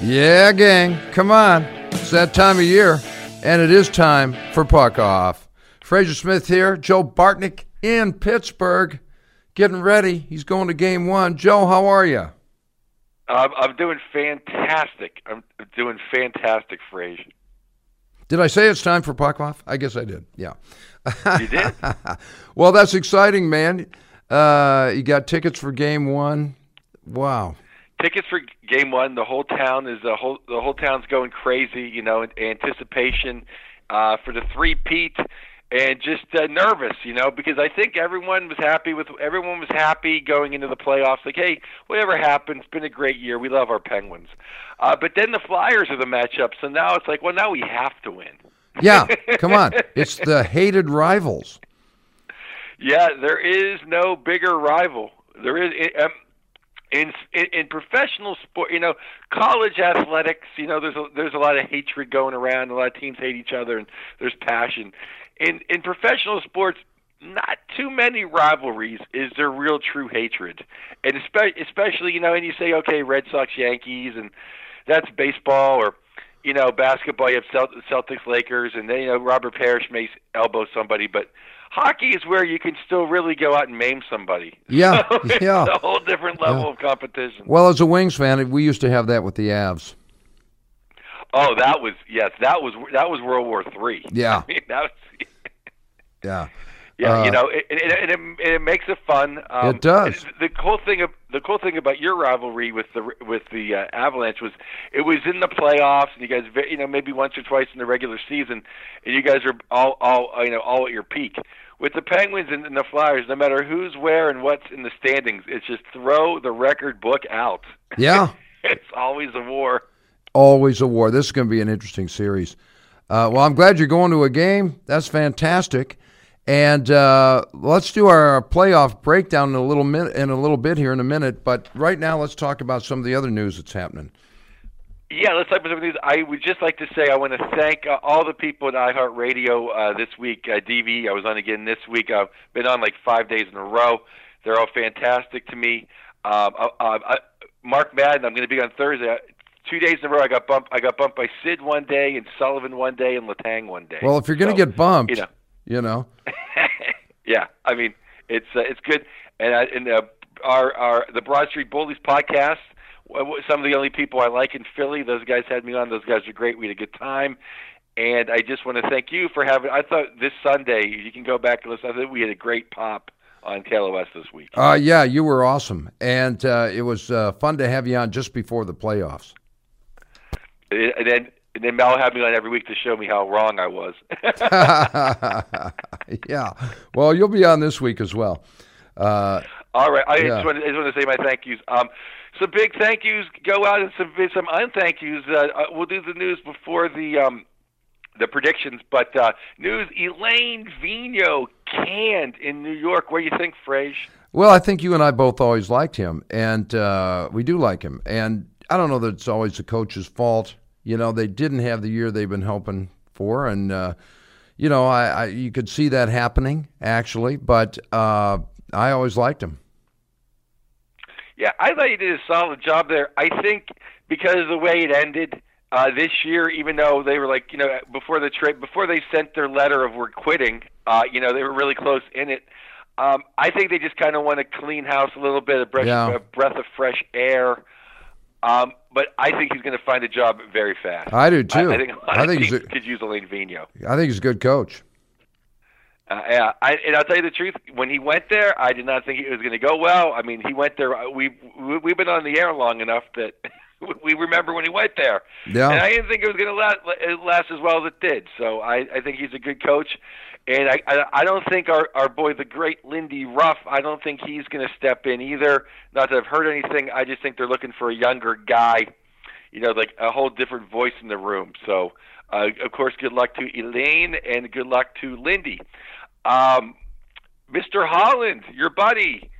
Yeah, gang, come on. It's that time of year, and it is time for Puck Off. Fraser Smith here, Joe Bartnick in Pittsburgh, getting ready. He's going to game one. Joe, how are you? I'm, I'm doing fantastic. I'm doing fantastic, Fraser. Did I say it's time for Puck Off? I guess I did. Yeah. You did? well, that's exciting, man. Uh, you got tickets for game one. Wow. Tickets for game one. The whole town is the whole the whole town's going crazy. You know, in anticipation uh, for the three peat, and just uh, nervous. You know, because I think everyone was happy with everyone was happy going into the playoffs. Like, hey, whatever happens, it's been a great year. We love our Penguins. Uh, but then the Flyers are the matchup, so now it's like, well, now we have to win. Yeah, come on. It's the hated rivals. Yeah, there is no bigger rival. There is um, in, in in professional sport. You know, college athletics. You know, there's a, there's a lot of hatred going around. A lot of teams hate each other, and there's passion. In in professional sports, not too many rivalries is there real true hatred, and especially especially you know, and you say okay, Red Sox, Yankees, and that's baseball or you know, basketball, you have Celtics, Lakers, and then you know Robert Parish may elbow somebody, but hockey is where you can still really go out and maim somebody. Yeah, so it's yeah, a whole different level yeah. of competition. Well, as a Wings fan, we used to have that with the Avs. Oh, that was yes, that was that was World War Three. Yeah, I mean, that was, yeah. Yeah, Uh, you know, it, it, it, it, it makes it fun. Um, It does. The cool thing, of- the cool thing about your rivalry with the with the uh, Avalanche was it was in the playoffs, and you guys, you know, maybe once or twice in the regular season, and you guys are all, all, uh, you know, all at your peak. With the Penguins and, and the Flyers, no matter who's where and what's in the standings, it's just throw the record book out. Yeah. it's always a war. Always a war. This is going to be an interesting series. Uh, well, I'm glad you're going to a game. That's fantastic. And uh, let's do our playoff breakdown in a little minute, in a little bit here in a minute. But right now, let's talk about some of the other news that's happening. Yeah, let's talk about some of these. I would just like to say I want to thank uh, all the people at iHeartRadio uh, this week. Uh, DV, I was on again this week. I've been on like five days in a row. They're all fantastic to me. Um, uh, uh, I, Mark Madden, I'm going to be on Thursday. Two days in a row, I got bumped. I got bumped by Sid one day, and Sullivan one day, and Letang one day. Well, if you're going to So, get bumped, you know, you know, yeah, I mean it's uh, it's good, and I, and uh, our our the Broad Street Bullies podcast. Some of the only people I like in Philly. Those guys had me on. Those guys are great. We had a good time, and I just want to thank you for having. I thought this Sunday you can go back and listen. I think we had a great pop on KLOS this week. uh, yeah, you were awesome, and uh, it was uh, fun to have you on just before the playoffs. And then and then Mel had me on every week to show me how wrong I was. yeah. Well, you'll be on this week as well. Uh, All right, I Yeah. just, want to, I just want to say my thank yous. Um, some big thank yous go out, and some some unthank yous. Uh, uh, we'll do the news before the um, the predictions, but uh, news: Alain Vigneault canned in New York. What do you think, Frage? Well, I think you and I both always liked him, and uh, we do like him. And I don't know that it's always the coach's fault. You know, they didn't have the year they've been hoping for, and uh, you know, I, I you could see that happening actually. But uh, I always liked him. Yeah, I thought he did a solid job there. I think because of the way it ended uh, this year, even though they were like, you know, before the trade, before they sent their letter of we're quitting, uh, you know, they were really close in it. Um, I think they just kind of want to clean house a little bit, a breath, Yeah. a breath of fresh air. Um, but I think he's going to find a job very fast. I do too. I, I think I think he's a- could use Alain Vigneault. I think he's a good coach. Uh, yeah, I, and I'll tell you the truth. When he went there, I did not think it was going to go well. I mean, he went there. We we we've been on the air long enough that we remember when he went there. Yeah. And I didn't think it was going to last, last as well as it did. So I, I think he's a good coach, and I, I I don't think our our boy the great Lindy Ruff. I don't think he's going to step in either. Not that I've heard anything. I just think they're looking for a younger guy. You know, like a whole different voice in the room. So, uh, of course, good luck to Alain and good luck to Lindy. Um, Mr. Holland, your buddy,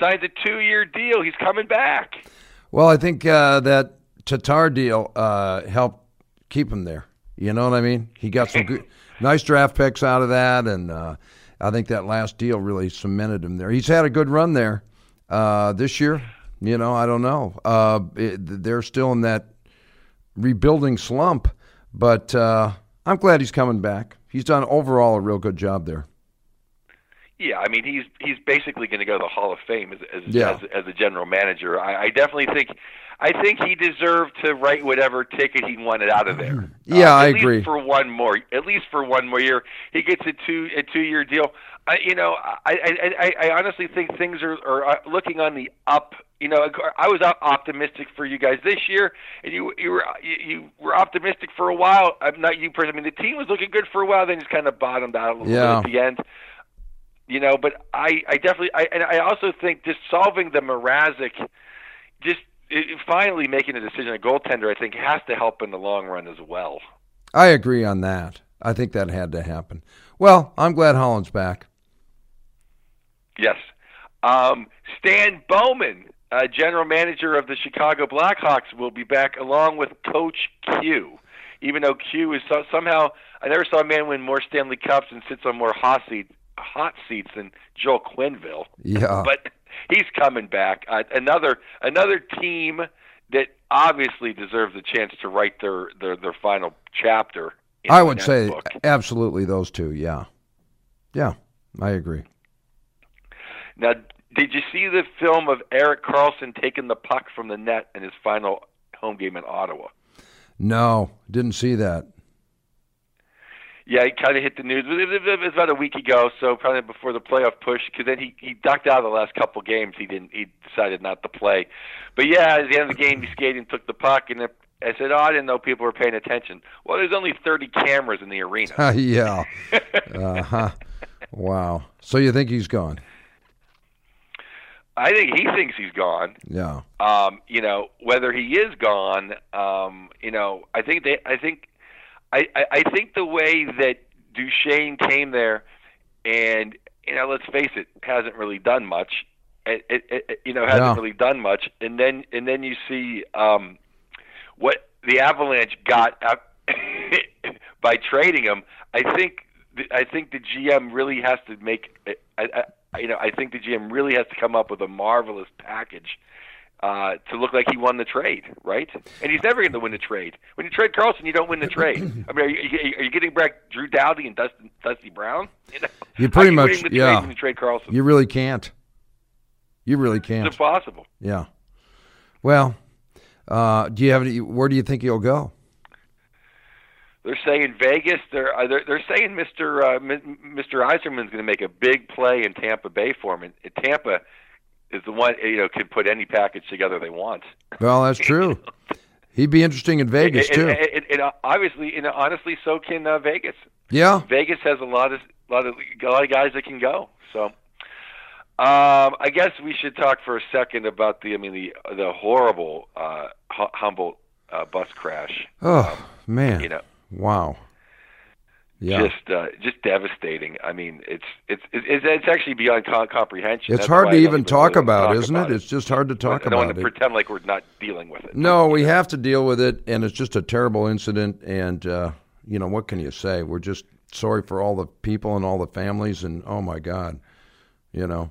signed a two-year deal. He's coming back. Well, I think uh, that Tatar deal uh, helped keep him there. You know what I mean? He got some good, nice draft picks out of that, and uh, I think that last deal really cemented him there. He's had a good run there uh, this year. You know, I don't know. Uh, it, they're still in that rebuilding slump. But uh, I'm glad he's coming back. He's done overall a real good job there. Yeah, I mean he's he's basically going to go to the Hall of Fame as as, Yeah. as, as a general manager. I, I definitely think I think he deserved to write whatever ticket he wanted out of there. Yeah, Uh, I agree. For one more, at least for one more year, he gets a two a two year deal. I, you know, I, I I I honestly think things are are uh, looking on the up. You know, I was optimistic for you guys this year, and you you were you, you were optimistic for a while. I'm not you personally. I mean, the team was looking good for a while, then just kind of bottomed out a little Yeah. bit at the end you know but i i definitely i and i also think just solving the mrazek just it, finally making a decision a goaltender i think has to help in the long run as well I agree on that. I think that had to happen. Well, I'm glad Holland's back. yes um stan bowman uh, general manager of the chicago blackhawks will be back along with coach q even though q is so, somehow i never saw a man win more stanley cups and sits on more hot seats hot seats than joel Quenneville Yeah. but he's coming back. Uh, another another team that obviously deserves a chance to write their their, their final chapter. In I would say book. absolutely those two. Yeah. Yeah, I agree. Now, did you see the film of Erik Karlsson taking the puck from the net in his final home game in Ottawa? No, didn't see that. Yeah, he kind of hit the news. It was about a week ago, so probably before the playoff push. Because then he he ducked out of the last couple games. He didn't. He decided not to play. But yeah, at the end of the game, he skated and took the puck, and it, I said, "Oh, I didn't know people were paying attention." Well, there's only 30 cameras in the arena. yeah. Uh huh. Wow. So you think he's gone? I think he thinks he's gone. Yeah. Um, you know, whether he is gone, um, you know, I think they, I think, I, I, I think the way that Duchene came there, and you know, let's face it, hasn't really done much. It, it, it, you know, hasn't Yeah. really done much. And then, and then you see um, what the Avalanche got by trading him. I think, the- I think the GM really has to make. I, I, you know, I think the GM really has to come up with a marvelous package uh, to look like he won the trade, right? And he's never going to win the trade. When you trade Karlsson, you don't win the trade. I mean, are you, are you getting back Drew Doughty and Dustin, Dusty Brown? You, know? You pretty much- yeah. You trade Karlsson. You really can't. You really can't. It's impossible. Yeah. Well, uh, do you have any? Where do you think he'll go? They're saying Vegas. They're uh, they're, they're saying Mr. Uh, Mr. Yzerman's going to make a big play in Tampa Bay for him. And Tampa is the one you know can put any package together they want. Well, that's true. He'd be interesting in Vegas and, too. and, and, and, obviously, and honestly, so can uh, Vegas. Yeah. Vegas has a lot of lot of a lot of guys that can go. So, um, I guess we should talk for a second about the I mean the the horrible uh, Humboldt uh, bus crash. Oh man. You know, Wow. Yeah. just uh, just devastating. I mean, it's it's it's, it's actually beyond com- comprehension. it's That's hard to don't even talk really about, talk isn't about it? It's just hard to talk I don't want about to it. pretend like we're not dealing with it. No, we have to deal with it, and it's just a terrible incident. And uh, you know what can you say? We're just sorry for all the people and all the families, and oh my God, you know.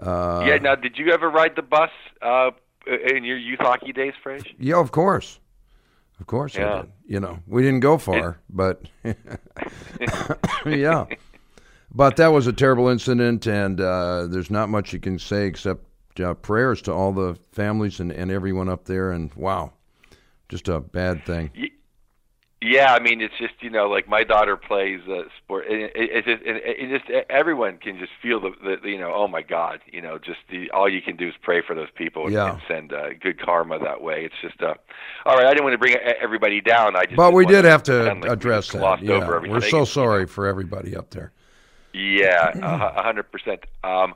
Uh, yeah. Now, did you ever ride the bus uh, in your youth hockey days, Frage? Yeah, of course, of course I Yeah. did. You know, we didn't go far, but yeah. But that was a terrible incident, and uh, there's not much you can say except uh, prayers to all the families and, and everyone up there. And wow, just a bad thing. Yeah, I mean, it's just you know, like my daughter plays uh, sport. And it, it, it's just, it, it just everyone can just feel the, the, the you know, oh my God, you know, just the all you can do is pray for those people and, Yeah. and send uh, good karma that way. It's just uh, all right. I didn't want to bring everybody down. I just But we did have to like address that. Yeah, we're so sorry for everybody up there. Yeah, a hundred percent. Um,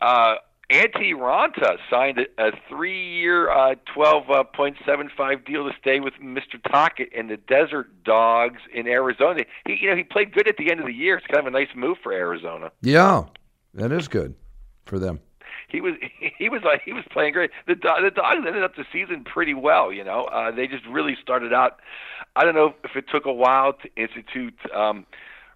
uh, Antti Raanta signed a, a three-year, uh, twelve uh, point seven five deal to stay with Mr. Tocchet and the Desert Dogs in Arizona. He, you know, he played good at the end of the year. It's kind of a nice move for Arizona. Yeah, that is good for them. He was he was like he was playing great. The the Dogs ended up the season pretty well. You know, uh, they just really started out. I don't know if it took a while to institute um,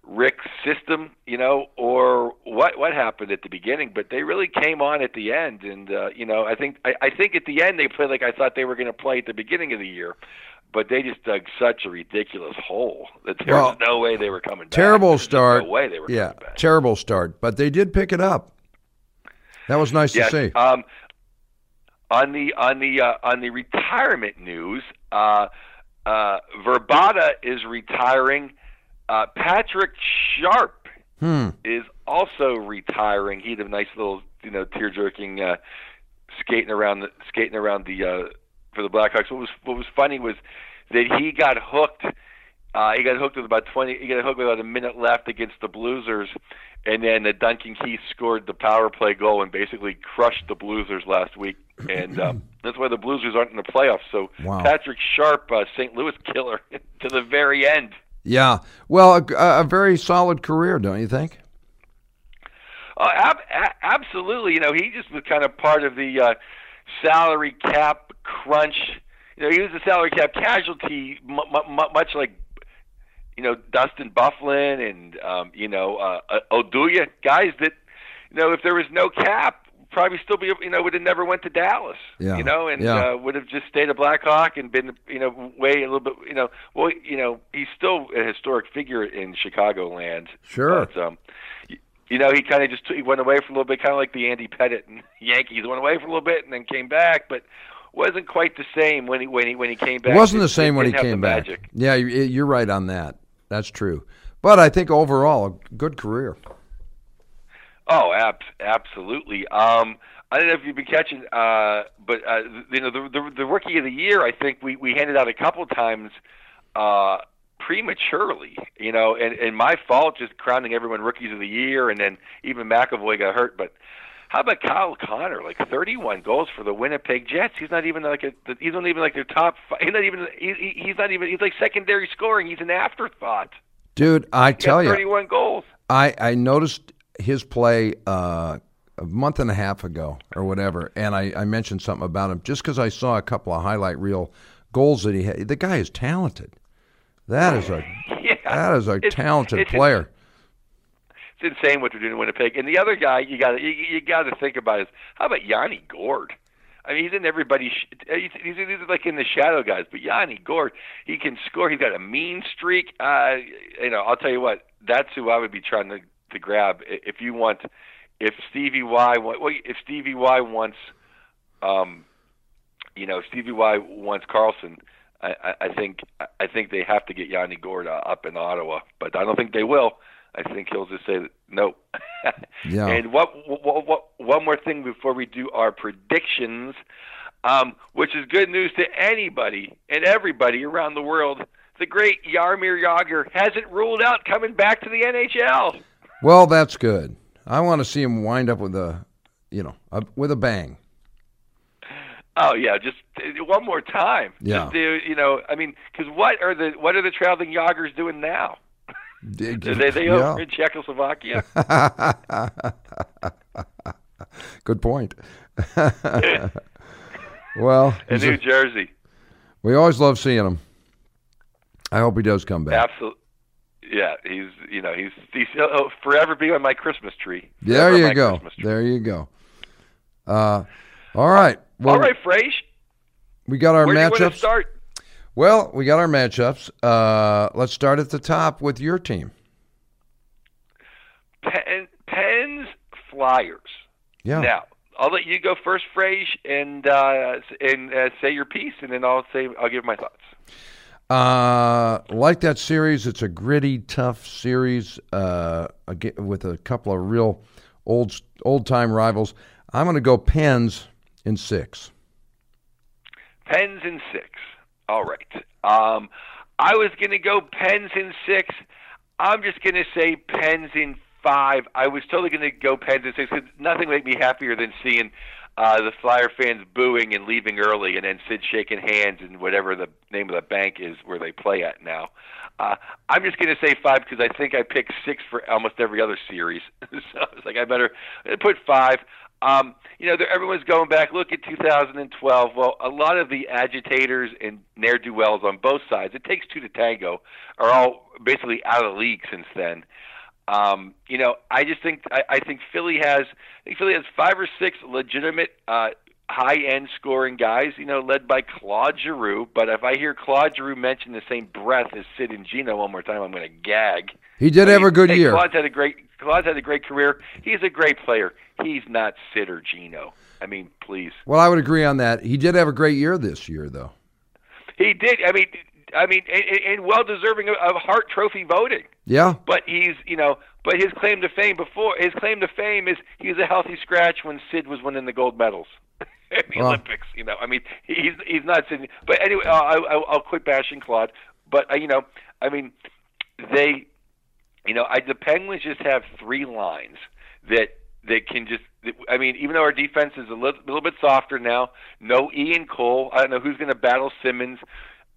Rick's system, you know, or what what happened at the beginning. But they really came on at the end, and uh, you know, I think I, I think at the end they played like I thought they were going to play at the beginning of the year. But they just dug such a ridiculous hole that there Well, was no way they were coming back. Terrible start. No way they were yeah, terrible start. But they did pick it up. That was nice Yes. to see. Um, on the on the uh, on the retirement news, uh, uh, Vrbata is retiring. Uh, Patrick Sharp Hmm. is also retiring. He had a nice little, you know, tear jerking uh, skating around the skating around the uh, for the Blackhawks. What was what was funny was that he got hooked. Uh, he got hooked with about twenty. He got hooked with about a minute left against the Bluesers, and then the Duncan Keith scored the power play goal and basically crushed the Bluesers last week. And um, that's why the Bluesers aren't in the playoffs. So Wow. Patrick Sharp, uh, St. Louis killer, to the very end. Yeah. Well, a, a very solid career, don't you think? Uh, ab- absolutely. You know, he just was kind of part of the uh, salary cap crunch. You know, he was a salary cap casualty, m- m- much like you know Dustin Byfuglien and um, you know uh, uh, Oduya, guys that you know if there was no cap, probably still be you know would have never went to Dallas. Yeah. You know, and Yeah. uh, would have just stayed a Blackhawk and been you know way a little bit you know well you know he's still a historic figure in Chicagoland. Sure. But, um, you know, he kind of just he went away for a little bit, kind of like the Andy Pettitte and Yankees went away for a little bit and then came back, but wasn't quite the same when he when he when he came back. It wasn't the same it when he came back. Magic. Yeah, you- you're right on that. That's true. But I think overall, a good career. Oh, ab- absolutely. Um, I don't know if you've been catching, uh, but uh, you know the, the the rookie of the year. I think we we handed out a couple times uh, prematurely. You know, and and my fault just crowning everyone rookies of the year, and then even McAvoy got hurt. But how about Kyle Connor? Like 31 goals for the Winnipeg Jets. He's not even like a. He's not even like their top. fi- He's not even. He, he- he's not even. He's like secondary scoring. He's an afterthought. Dude, I tell you, 31 goals. I, I noticed his play uh, a month and a half ago or whatever, and I, I mentioned something about him just because I saw a couple of highlight reel goals that he had. The guy is talented. That is a Yeah, that is a It's- talented it's player. it's insane what they're doing in Winnipeg. And the other guy you got to you, you got to think about is how about Yanni Gourde? I mean, he's in everybody's. sh- He's, he's, he's like in the shadow guys, but Yanni Gourde, he can score. He's got a mean streak. Uh, you know, I'll tell you what. That's who I would be trying to to grab if you want. If Stevie Y, well, if Stevie Y wants, um, you know, Stevie Y wants Karlsson. I, I, think I think they have to get Yanni Gourde uh, up in Ottawa, but I don't think they will. I think he'll just say no. Yeah. And what, what, what, one more thing before we do our predictions, um, which is good news to anybody and everybody around the world. The great Jaromir Jagr hasn't ruled out coming back to the NHL. Well, that's good. I want to see him wind up with a, you know, a, with a bang. Oh yeah, just uh, one more time. Yeah. Just do, you know, I mean, because what are the what are the traveling Yagers doing now? D- Are they they yeah. over in Czechoslovakia? Good point. well, in he's a- New Jersey. we always love seeing him. I hope he does come back. Absolutely. Yeah, he's you know he's he's he'll forever be on my Christmas tree. There you go. There you go. Uh, all right. Well, All right, Frage. we got our Where do you want to matchups. start? Well, we got our matchups. Uh, let's start at the top with your team. Pen, Pens Flyers. Yeah. Now I'll let you go first, Frage, and uh, and uh, say your piece, and then I'll say I'll give my thoughts. Uh, like that series, it's a gritty, tough series uh, with a couple of real old old time rivals. I'm going to go Pens in six. Pens in six. All right. Um, I was going to go Pens in six. I'm just going to say Pens in five. I was totally going to go Pens in six because nothing made me happier than seeing uh, the Flyer fans booing and leaving early, and then Sid shaking hands and whatever the name of the bank is where they play at now. Uh, I'm just going to say five because I think I picked six for almost every other series. so it's like I better put five. Um, you know, everyone's going back. Look at 2012. Well, a lot of the agitators and ne'er do wells on both sides. It takes two to tango. Are all basically out of the league since then. Um, you know, I just think I, I think Philly has I think Philly has five or six legitimate uh, high end scoring guys, you know, led by Claude Giroux. But if I hear Claude Giroux mentioned the same breath as Sid and Gino one more time, I'm going to gag. He did I mean, have a good hey, year. Claude's had a great Claude's had a great career. He's a great player. He's not Sid or Gino. I mean, please. Well, I would agree on that. He did have a great year this year, though. He did. I mean, I mean, and, and well deserving of, of Hart Trophy voting. Yeah. But he's, you know, but his claim to fame before his claim to fame is he was a healthy scratch when Sid was winning the gold medals. in the Olympics, you know. I mean, he's he's not sitting. But anyway, I'll, I'll, I'll quit bashing Claude. But uh, you know, I mean, they, you know, I the Penguins just have three lines that that can just. I mean, even though our defense is a little, little bit softer now, no Ian Cole. I don't know who's going to battle Simmonds.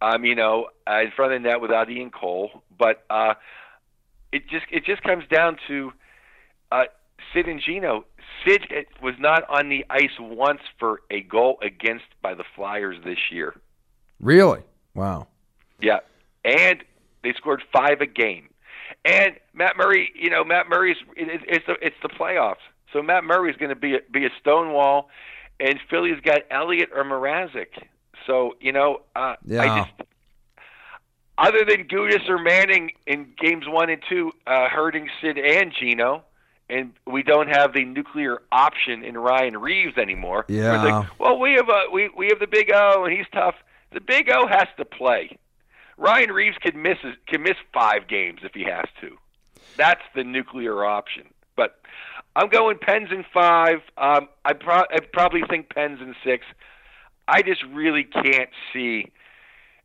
Um, you know, uh, in front of the net without Ian Cole, but uh, it just it just comes down to uh, Sid and Gino. Sid was not on the ice once for a goal against by the Flyers this year. Really? Wow. Yeah, and they scored five a game. And Matt Murray, you know, Matt Murray's it, it's the it's the playoffs, so Matt Murray's going to be a, be a stonewall, and Philly's got Elliott or Mrazek. So you know, uh, yeah. I just other than Gudas or Manning in games one and two, uh, hurting Sid and Gino, and we don't have the nuclear option in Ryan Reaves anymore. Yeah. Like, well, we have a we we have the Big O, and he's tough. The Big O has to play. Ryan Reaves can miss can miss five games if he has to. That's the nuclear option. But I'm going Pens in five. Um, I, pro- I probably think Pens in six. I just really can't see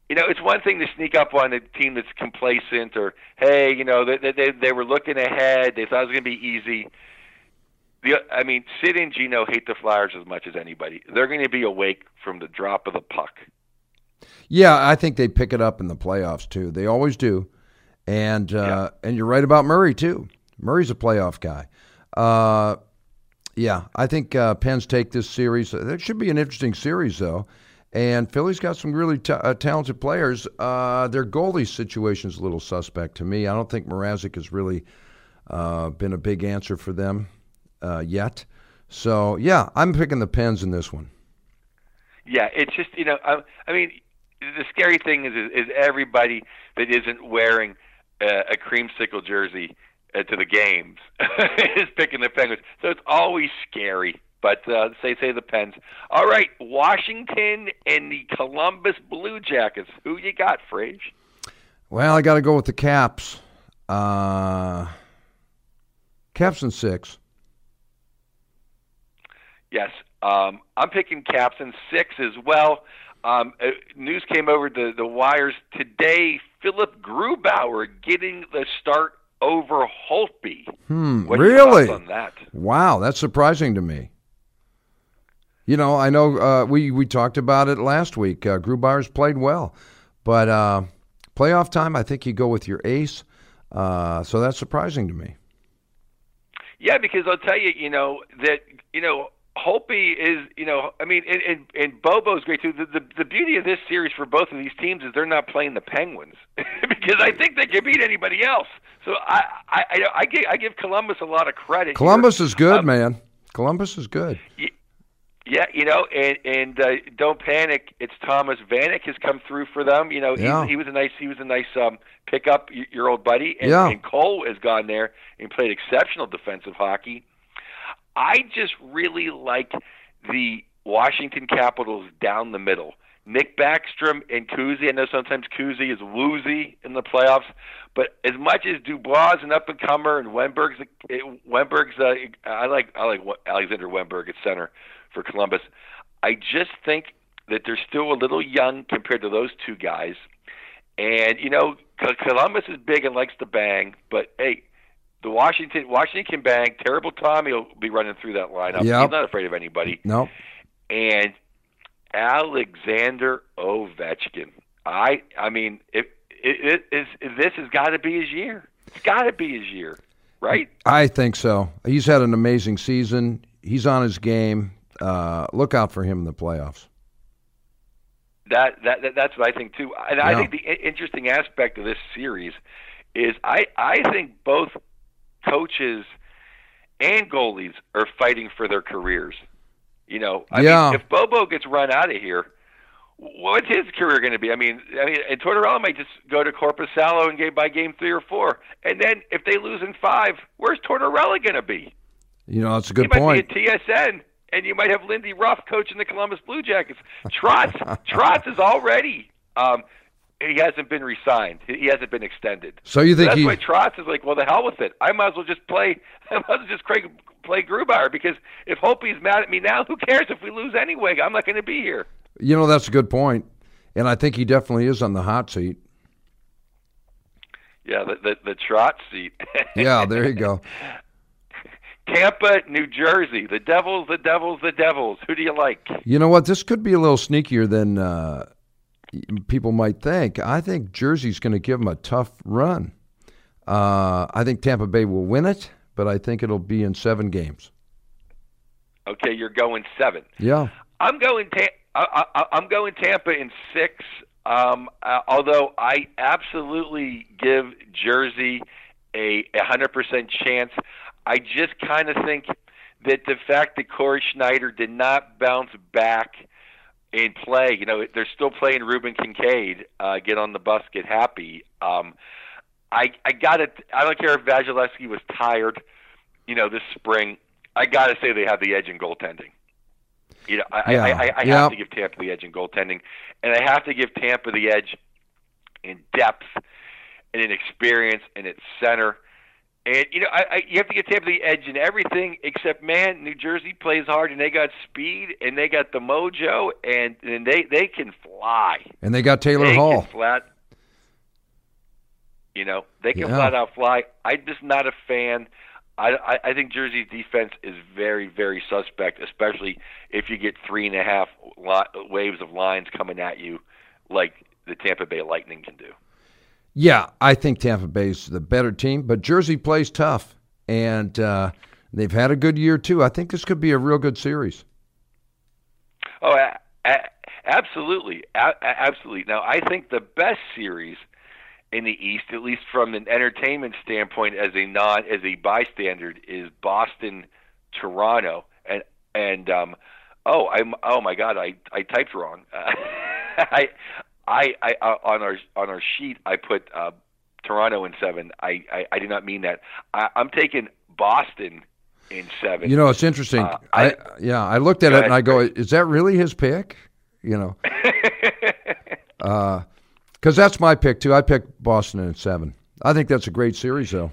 you know, it's one thing to sneak up on a team that's complacent or, hey, you know, they they they were looking ahead. They thought it was going to be easy. The, I mean, Sid and Gino hate the Flyers as much as anybody. They're going to be awake from the drop of the puck. Yeah, I think they pick it up in the playoffs too. They always do, and uh, yeah. and you're right about Murray too. Murray's a playoff guy. Uh, yeah, I think uh, Pens take this series. It should be an interesting series though. And Philly's got some really t- uh, talented players. Uh, their goalie situation is a little suspect to me. I don't think Mrazek has really uh, been a big answer for them uh, yet. So, yeah, I'm picking the Pens in this one. Yeah, it's just, you know, I, I mean, the scary thing is, is, everybody that isn't wearing a, a creamsicle jersey uh, to the games is picking the Penguins. So it's always scary but uh, say say the Pens. All right, Washington and the Columbus Blue Jackets. Who you got, Frage? Well, I got to go with the Caps. Uh, Caps and six. Yes, um, I'm picking Caps and six as well. Um, uh, news came over the the wires today. Philip Grubauer getting the start over Holtby. Hmm, really? on that? Wow, that's surprising to me. You know, I know uh, we we talked about it last week. Uh, Grubauer's played well, but uh, playoff time, I think you go with your ace. Uh, so that's surprising to me. Yeah, because I'll tell you, you know that you know Holtby is, you know, I mean, and, and, and Bobo's great too. The, the the beauty of this series for both of these teams is they're not playing the Penguins because I think they can beat anybody else. So I I I, I give I give Columbus a lot of credit. Columbus here. is good, um, man. Columbus is good. Yeah, yeah, you know, and and uh, don't panic. It's Thomas Vanek has come through for them. You know, yeah. he, he was a nice he was a nice um, pickup. Your old buddy, and, yeah. and Cole has gone there and played exceptional defensive hockey. I just really like the Washington Capitals down the middle. Nick Backstrom and Kuzi. I know sometimes Kuzi is woozy in the playoffs, but as much as Dubois is an up and comer and Wennberg's Wennberg's uh, I like I like Alexander Wennberg at center for Columbus. I just think that they're still a little young compared to those two guys. And you know, Columbus is big and likes to bang, but hey, the Washington Washington can bang. Terrible Tommy will be running through that lineup. Yep. He's not afraid of anybody. No. And Alexander Ovechkin. I I mean, if it, it, it, this has got to be his year. It's got to be his year, right? I think so. He's had an amazing season he's on his game. Uh, look out for him in the playoffs. That, that, that that's what I think too. And yeah. I think the interesting aspect of this series is I I think both coaches and goalies are fighting for their careers. You know, I yeah. mean, if Bobo gets run out of here, what's his career going to be? I mean, I mean, and Tortorella might just go to Corpus Korpisalo and get by game three or four, and then if they lose in five, where's Tortorella going to be? You know, that's a good he point. Might be at TSN, and you might have Lindy Ruff coaching the Columbus Blue Jackets. Trotz, Trotz is already. Um, he hasn't been re-signed. He hasn't been extended. So you think so that's he... why Trotz is like, well, the hell with it. I might as well just play. I might as well just play, play Grubauer because if Hope's mad at me now, who cares if we lose anyway? I'm not going to be here. You know, that's a good point, and I think he definitely is on the hot seat. Yeah, the the, the trot seat. yeah, there you go. Tampa, New Jersey. The Devils, the Devils, the Devils. Who do you like? You know what? This could be a little sneakier than uh, people might think. I think Jersey's going to give them a tough run. Uh, I think Tampa Bay will win it, but I think it'll be in seven games. Okay, you're going seven. Yeah. I'm going. Ta- I, am going Tampa in six. Um, uh, although I absolutely give Jersey a 100% chance. I just kind of think that the fact that Cory Schneider did not bounce back and play, you know, they're still playing Ruben Kincaid. Uh, get on the bus, get happy. Um, I I got it. I don't care if Vasilevskiy was tired, you know, this spring. I got to say they have the edge in goaltending. You know, I, yeah. I, I, I have to give Tampa the edge in goaltending, and I have to give Tampa the edge in depth and in experience and at center. And you know, I, I, you have to get Tampa the edge in everything except man. New Jersey plays hard, and they got speed, and they got the mojo, and and they they can fly. And they got Taylor they Hall. Can flat. You know, they can Yeah. flat out fly. I'm just not a fan. I, I, I think Jersey's defense is very, very suspect, especially if you get three and a half li- waves of lines coming at you, like the Tampa Bay Lightning can do. Yeah, I think Tampa Bay's the better team, but Jersey plays tough, and uh, they've had a good year too. I think this could be a real good series. Oh, a- a- absolutely, a- absolutely. Now, I think the best series in the East, at least from an entertainment standpoint, as a non as a bystander, is Boston, Toronto, and and um, oh, I'm oh my God, I I typed wrong. I I I uh, on our on our sheet I put uh, Toronto in seven. I, I I did not mean that. I, I'm taking Boston in seven. You know, it's interesting. Uh, I, I- yeah, I looked at it and I go, "Is that really his pick?" You know, because that's my pick too. I picked Boston in seven. I think that's a great series, though.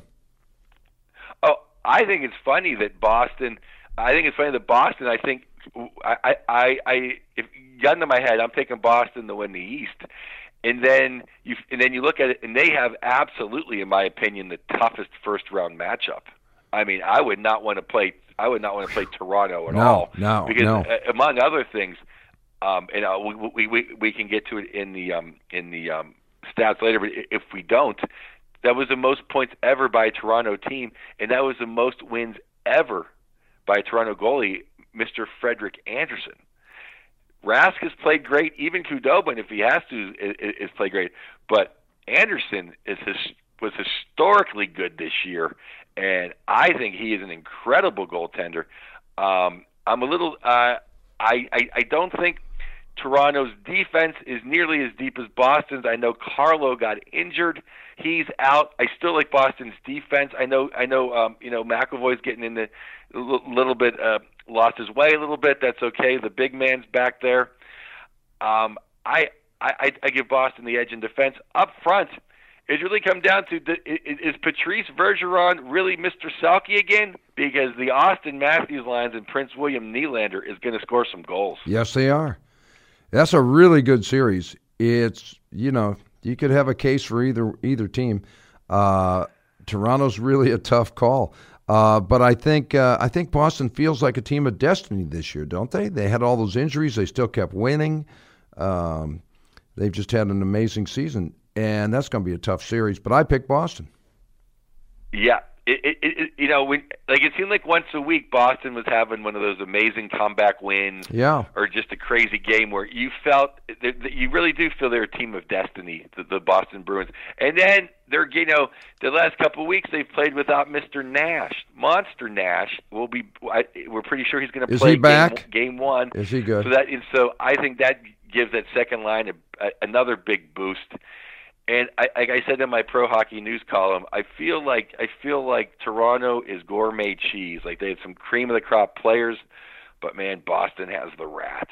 Oh, I think it's funny that Boston. I think it's funny that Boston. I think I I I if gun to my head, I'm taking Boston to win the East, and then you and then you look at it, and they have absolutely, in my opinion, the toughest first round matchup. I mean, I would not want to play. I would not want to play Toronto at No, all. no, because no. uh, among other things, um, and uh, we, we we we can get to it in the um, in the um, stats later. But if we don't, that was the most points ever by a Toronto team, and that was the most wins ever by a Toronto goalie, Mr. Frederik Andersen. Rask has played great. Even Khudobin, if he has to, is, played great. But Anderson is his, was historically good this year, and I think he is an incredible goaltender. Um, I'm a little. Uh, I, I I don't think Toronto's defense is nearly as deep as Boston's. I know Carlo got injured; he's out. I still like Boston's defense. I know I know um, you know McAvoy's getting in the little bit uh, lost his way a little bit. That's okay. The big man's back there. Um, I, I I give Boston the edge in defense up front. It really come down to is Patrice Bergeron really Mr. Selke again? Because the Auston Matthews lines and Prince William Nylander is going to score some goals. Yes, they are. That's a really good series. It's you know you could have a case for either either team. Uh, Toronto's really a tough call, uh, but I think uh, I think Boston feels like a team of destiny this year, don't they? They had all those injuries, they still kept winning. Um, they've just had an amazing season, and that's going to be a tough series. But I picked Boston. Yeah, it, it, it, you know, when like it seemed like once a week Boston was having one of those amazing comeback wins, yeah, or just a crazy game where you felt that, you really do feel they're a team of destiny, the, the Boston Bruins. And then they're, you know, the last couple of weeks they've played without Mr. Nash, Monster Nash. Will be, I, we're pretty sure he's going to play he back? Game, game one. Is he good? So that, and so I think that gives that second line a, a, another big boost. And I, I said in my pro hockey news column, I feel like I feel like Toronto is gourmet cheese. Like they have some cream of the crop players, but man, Boston has the rat.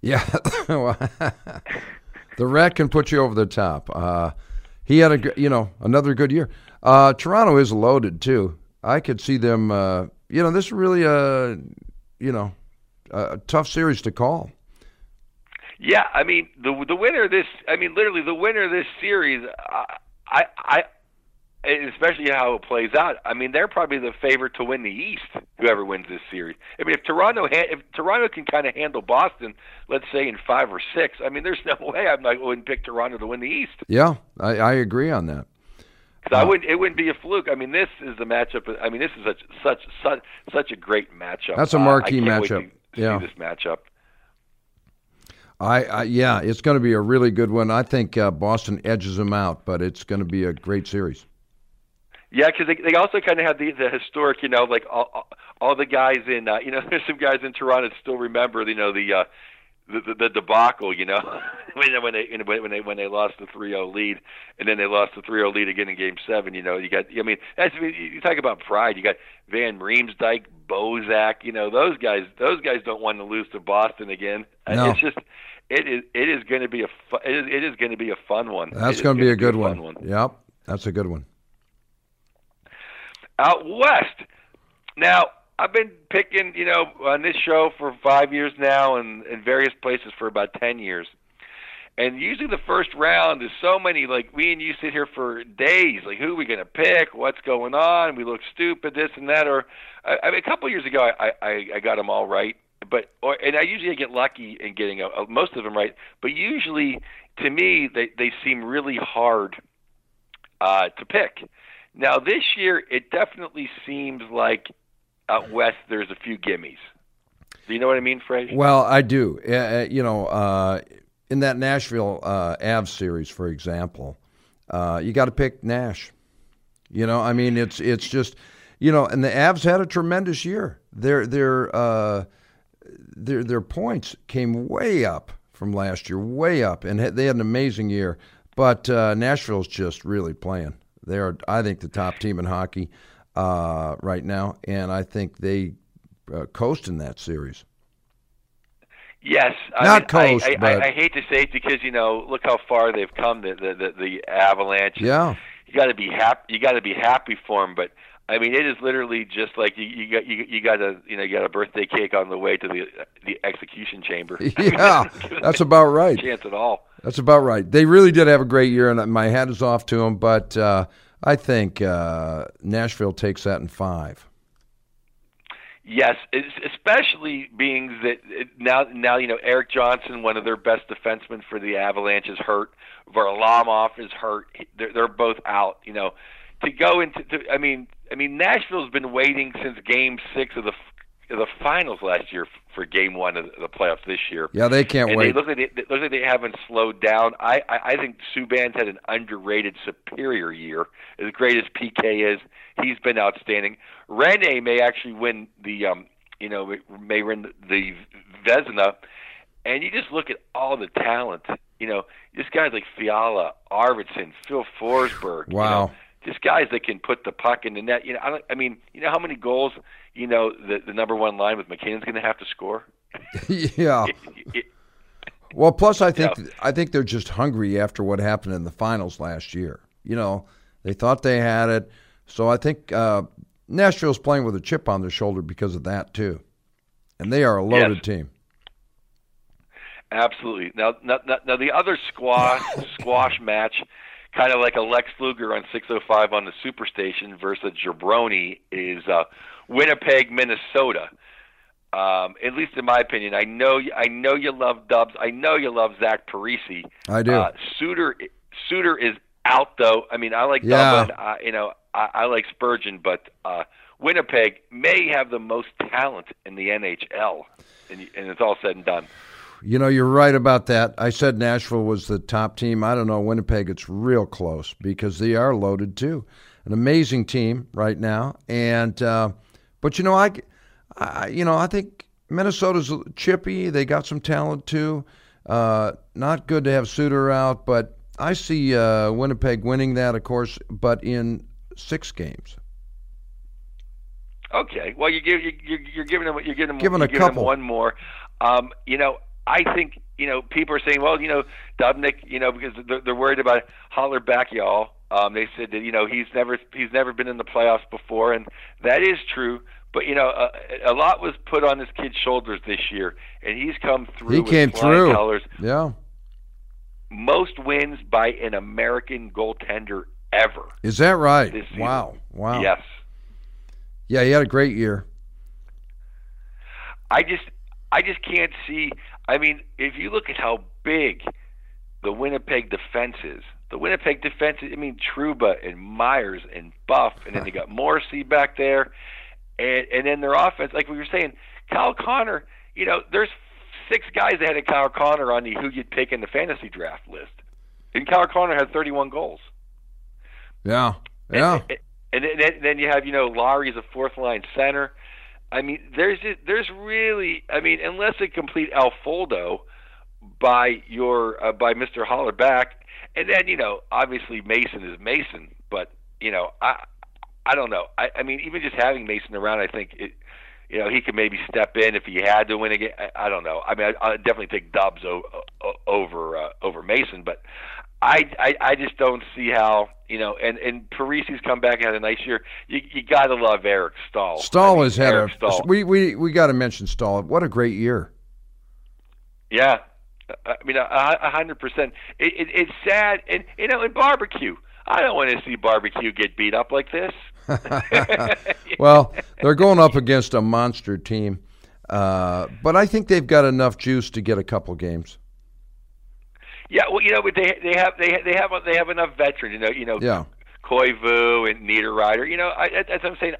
Yeah, the rat can put you over the top. Uh, he had a you know another good year. Uh, Toronto is loaded too. I could see them. Uh, you know, this is really a you know a tough series to call. Yeah, I mean the the winner of this. I mean, literally the winner of this series. I, I, I especially how it plays out. I mean, they're probably the favorite to win the East. Whoever wins this series. I mean, if Toronto ha- if Toronto can kind of handle Boston, let's say in five or six. I mean, there's no way I'm not going to pick Toronto to win the East. Yeah, I, I agree on that. Because uh, I wouldn't, it wouldn't be a fluke. I mean, this is the matchup. I mean, this is such such such such a great matchup. That's a marquee uh, matchup. yeah, this matchup. I, I, yeah, it's going to be a really good one. I think uh, Boston edges them out, but it's going to be a great series. Yeah, because they, they also kind of have the, the historic, you know, like all, all the guys in, uh, you know, there's some guys in Toronto that still remember, you know, the uh, the, the, the debacle, you know, when when they when they when they lost the 3-0 lead, and then they lost the 3-0 lead again in Game Seven. You know, you got, I mean, that's you talk about pride. You got Van Riemsdyk, Bozak, you know, those guys. Those guys don't want to lose to Boston again. No. It's just it is it is going to be a fu- it is, it is going to be a fun one. That's going to be a good one. one. Yep, that's a good one. Out west, now I've been picking, you know, on this show for five years now, and in various places for about ten years. And usually the first round is so many like we and you sit here for days, like who are we going to pick, what's going on, we look stupid, this and that. Or I, I mean, a couple of years ago, I, I I got them all right, but or and I usually get lucky in getting a, a, most of them right. But usually, to me, they they seem really hard uh, to pick. Now this year, it definitely seems like out west there's a few gimmies. Do you know what I mean, Fraser? Well, I do. Uh, you know, uh, in that Nashville uh, Avs series, for example, uh, you got to pick Nash. You know, I mean, it's it's just, you know, and the Avs had a tremendous year. Their their uh, their their points came way up from last year, way up, and they had an amazing year. But uh, Nashville's just really playing. They are, I think, the top team in hockey uh, right now, and I think they uh, coast in that series. Yes, I not mean, coast, I, I, but I, I hate to say it because you know, look how far they've come. The the the, the Avalanche. Yeah, you got to be happy. You got to be happy for them, but. I mean, it is literally just like you, you got you, you got a you know you got a birthday cake on the way to the the execution chamber. Yeah, that's about right. Chance at all. That's about right. They really did have a great year, and my hat is off to them. But uh, I think uh, Nashville takes that in five. Yes, especially being that now now you know Erik Johnson, one of their best defensemen for the Avalanche, is hurt. Varlamov is hurt. They're, they're both out. You know, to go into, to, I mean, I mean Nashville's been waiting since Game Six of the the finals last year for Game One of the playoffs this year. Yeah, they can't and wait. They look like they, they look like they haven't slowed down. I, I I think Subban's had an underrated, superior year. As great as PK is, he's been outstanding. Rinne may actually win the um you know may win the Vezina, and you just look at all the talent. You know, just guys like Fiala, Arvidsson, Phil Forsberg. Wow. You know, just guys that can put the puck in the net. You know, I, I mean, you know how many goals you know the the number one line with MacKinnon's going to have to score. yeah. It, it, well, plus I think you know, I think they're just hungry after what happened in the finals last year. You know, they thought they had it, so I think uh, Nashville's playing with a chip on their shoulder because of that too, and they are a loaded yes. team. Absolutely. Now, now, now the other squash squash match kind of like a Lex Luger on 605 on the Superstation versus Jabroni is uh, Winnipeg, Minnesota. Um, at least in my opinion, I know I know you love Dubs. I know you love Zach Parise. I do. Uh, Suter Suter is out though. I mean, I like yeah. Dubnyk. Uh, you know, I, I like Spurgeon, but uh, Winnipeg may have the most talent in the NHL, and, and it's all said and done. You know, you're right about that. I said Nashville was the top team. I don't know. Winnipeg, it's real close because they are loaded too. An amazing team right now, and uh, but you know, I, I, you know, I think Minnesota's chippy. They got some talent too. Uh, not good to have Suter out, but I see uh, Winnipeg winning that, of course, but in six games. Okay, well, you give you, you're giving them you're giving them giving you're a giving couple them one more. Um, you know, I think you know people are saying, well, you know, Dubnyk, you know, because they're, they're worried about Hellebuyck, y'all. Um, they said that you know he's never he's never been in the playoffs before, and that is true. But you know, a, a lot was put on this kid's shoulders this year, and he's come through. He with came through. Colors. Yeah. Most wins by an American goaltender ever. Is that right? Wow. Wow. Yes. Yeah, he had a great year. I just I just can't see. I mean, if you look at how big the Winnipeg defense is, the Winnipeg defense. I mean, Trouba and Myers and Buff, and then they got Morrissey back there, and and then their offense, like we were saying, Kyle Connor. You know, there's six guys ahead of Kyle Connor on the who you'd pick in the fantasy draft list, and Kyle Connor had 31 goals. Yeah. Yeah. And, and then, then you have you know Lowry a fourth line center. I mean, there's there's really I mean, unless a complete Alfoldo by your uh, by Mr. Hellebuyck, and then you know obviously Mason is Mason, but you know I I don't know. I, I mean, even just having Mason around, I think it. You know, he could maybe step in if he had to win again. I, I don't know. I mean, I, I'd definitely take Dubs o- o- over uh, over Mason, but I, I I just don't see how you know. And and Parise's come back and had a nice year. You you got to love Eric Staal. Staal I mean, has had Eric a. Staal. We we we got to mention Staal. What a great year. Yeah, I mean a, hundred percent. It, it, it's sad, and you know, in barbecue, I don't want to see barbecue get beat up like this. well, they're going up against a monster team, uh, but I think they've got enough juice to get a couple games. Yeah, well, you know, but they they have they they have they have enough veterans. You know, you know, Yeah. Koivu and Niederreiter. You know, I, as I'm saying,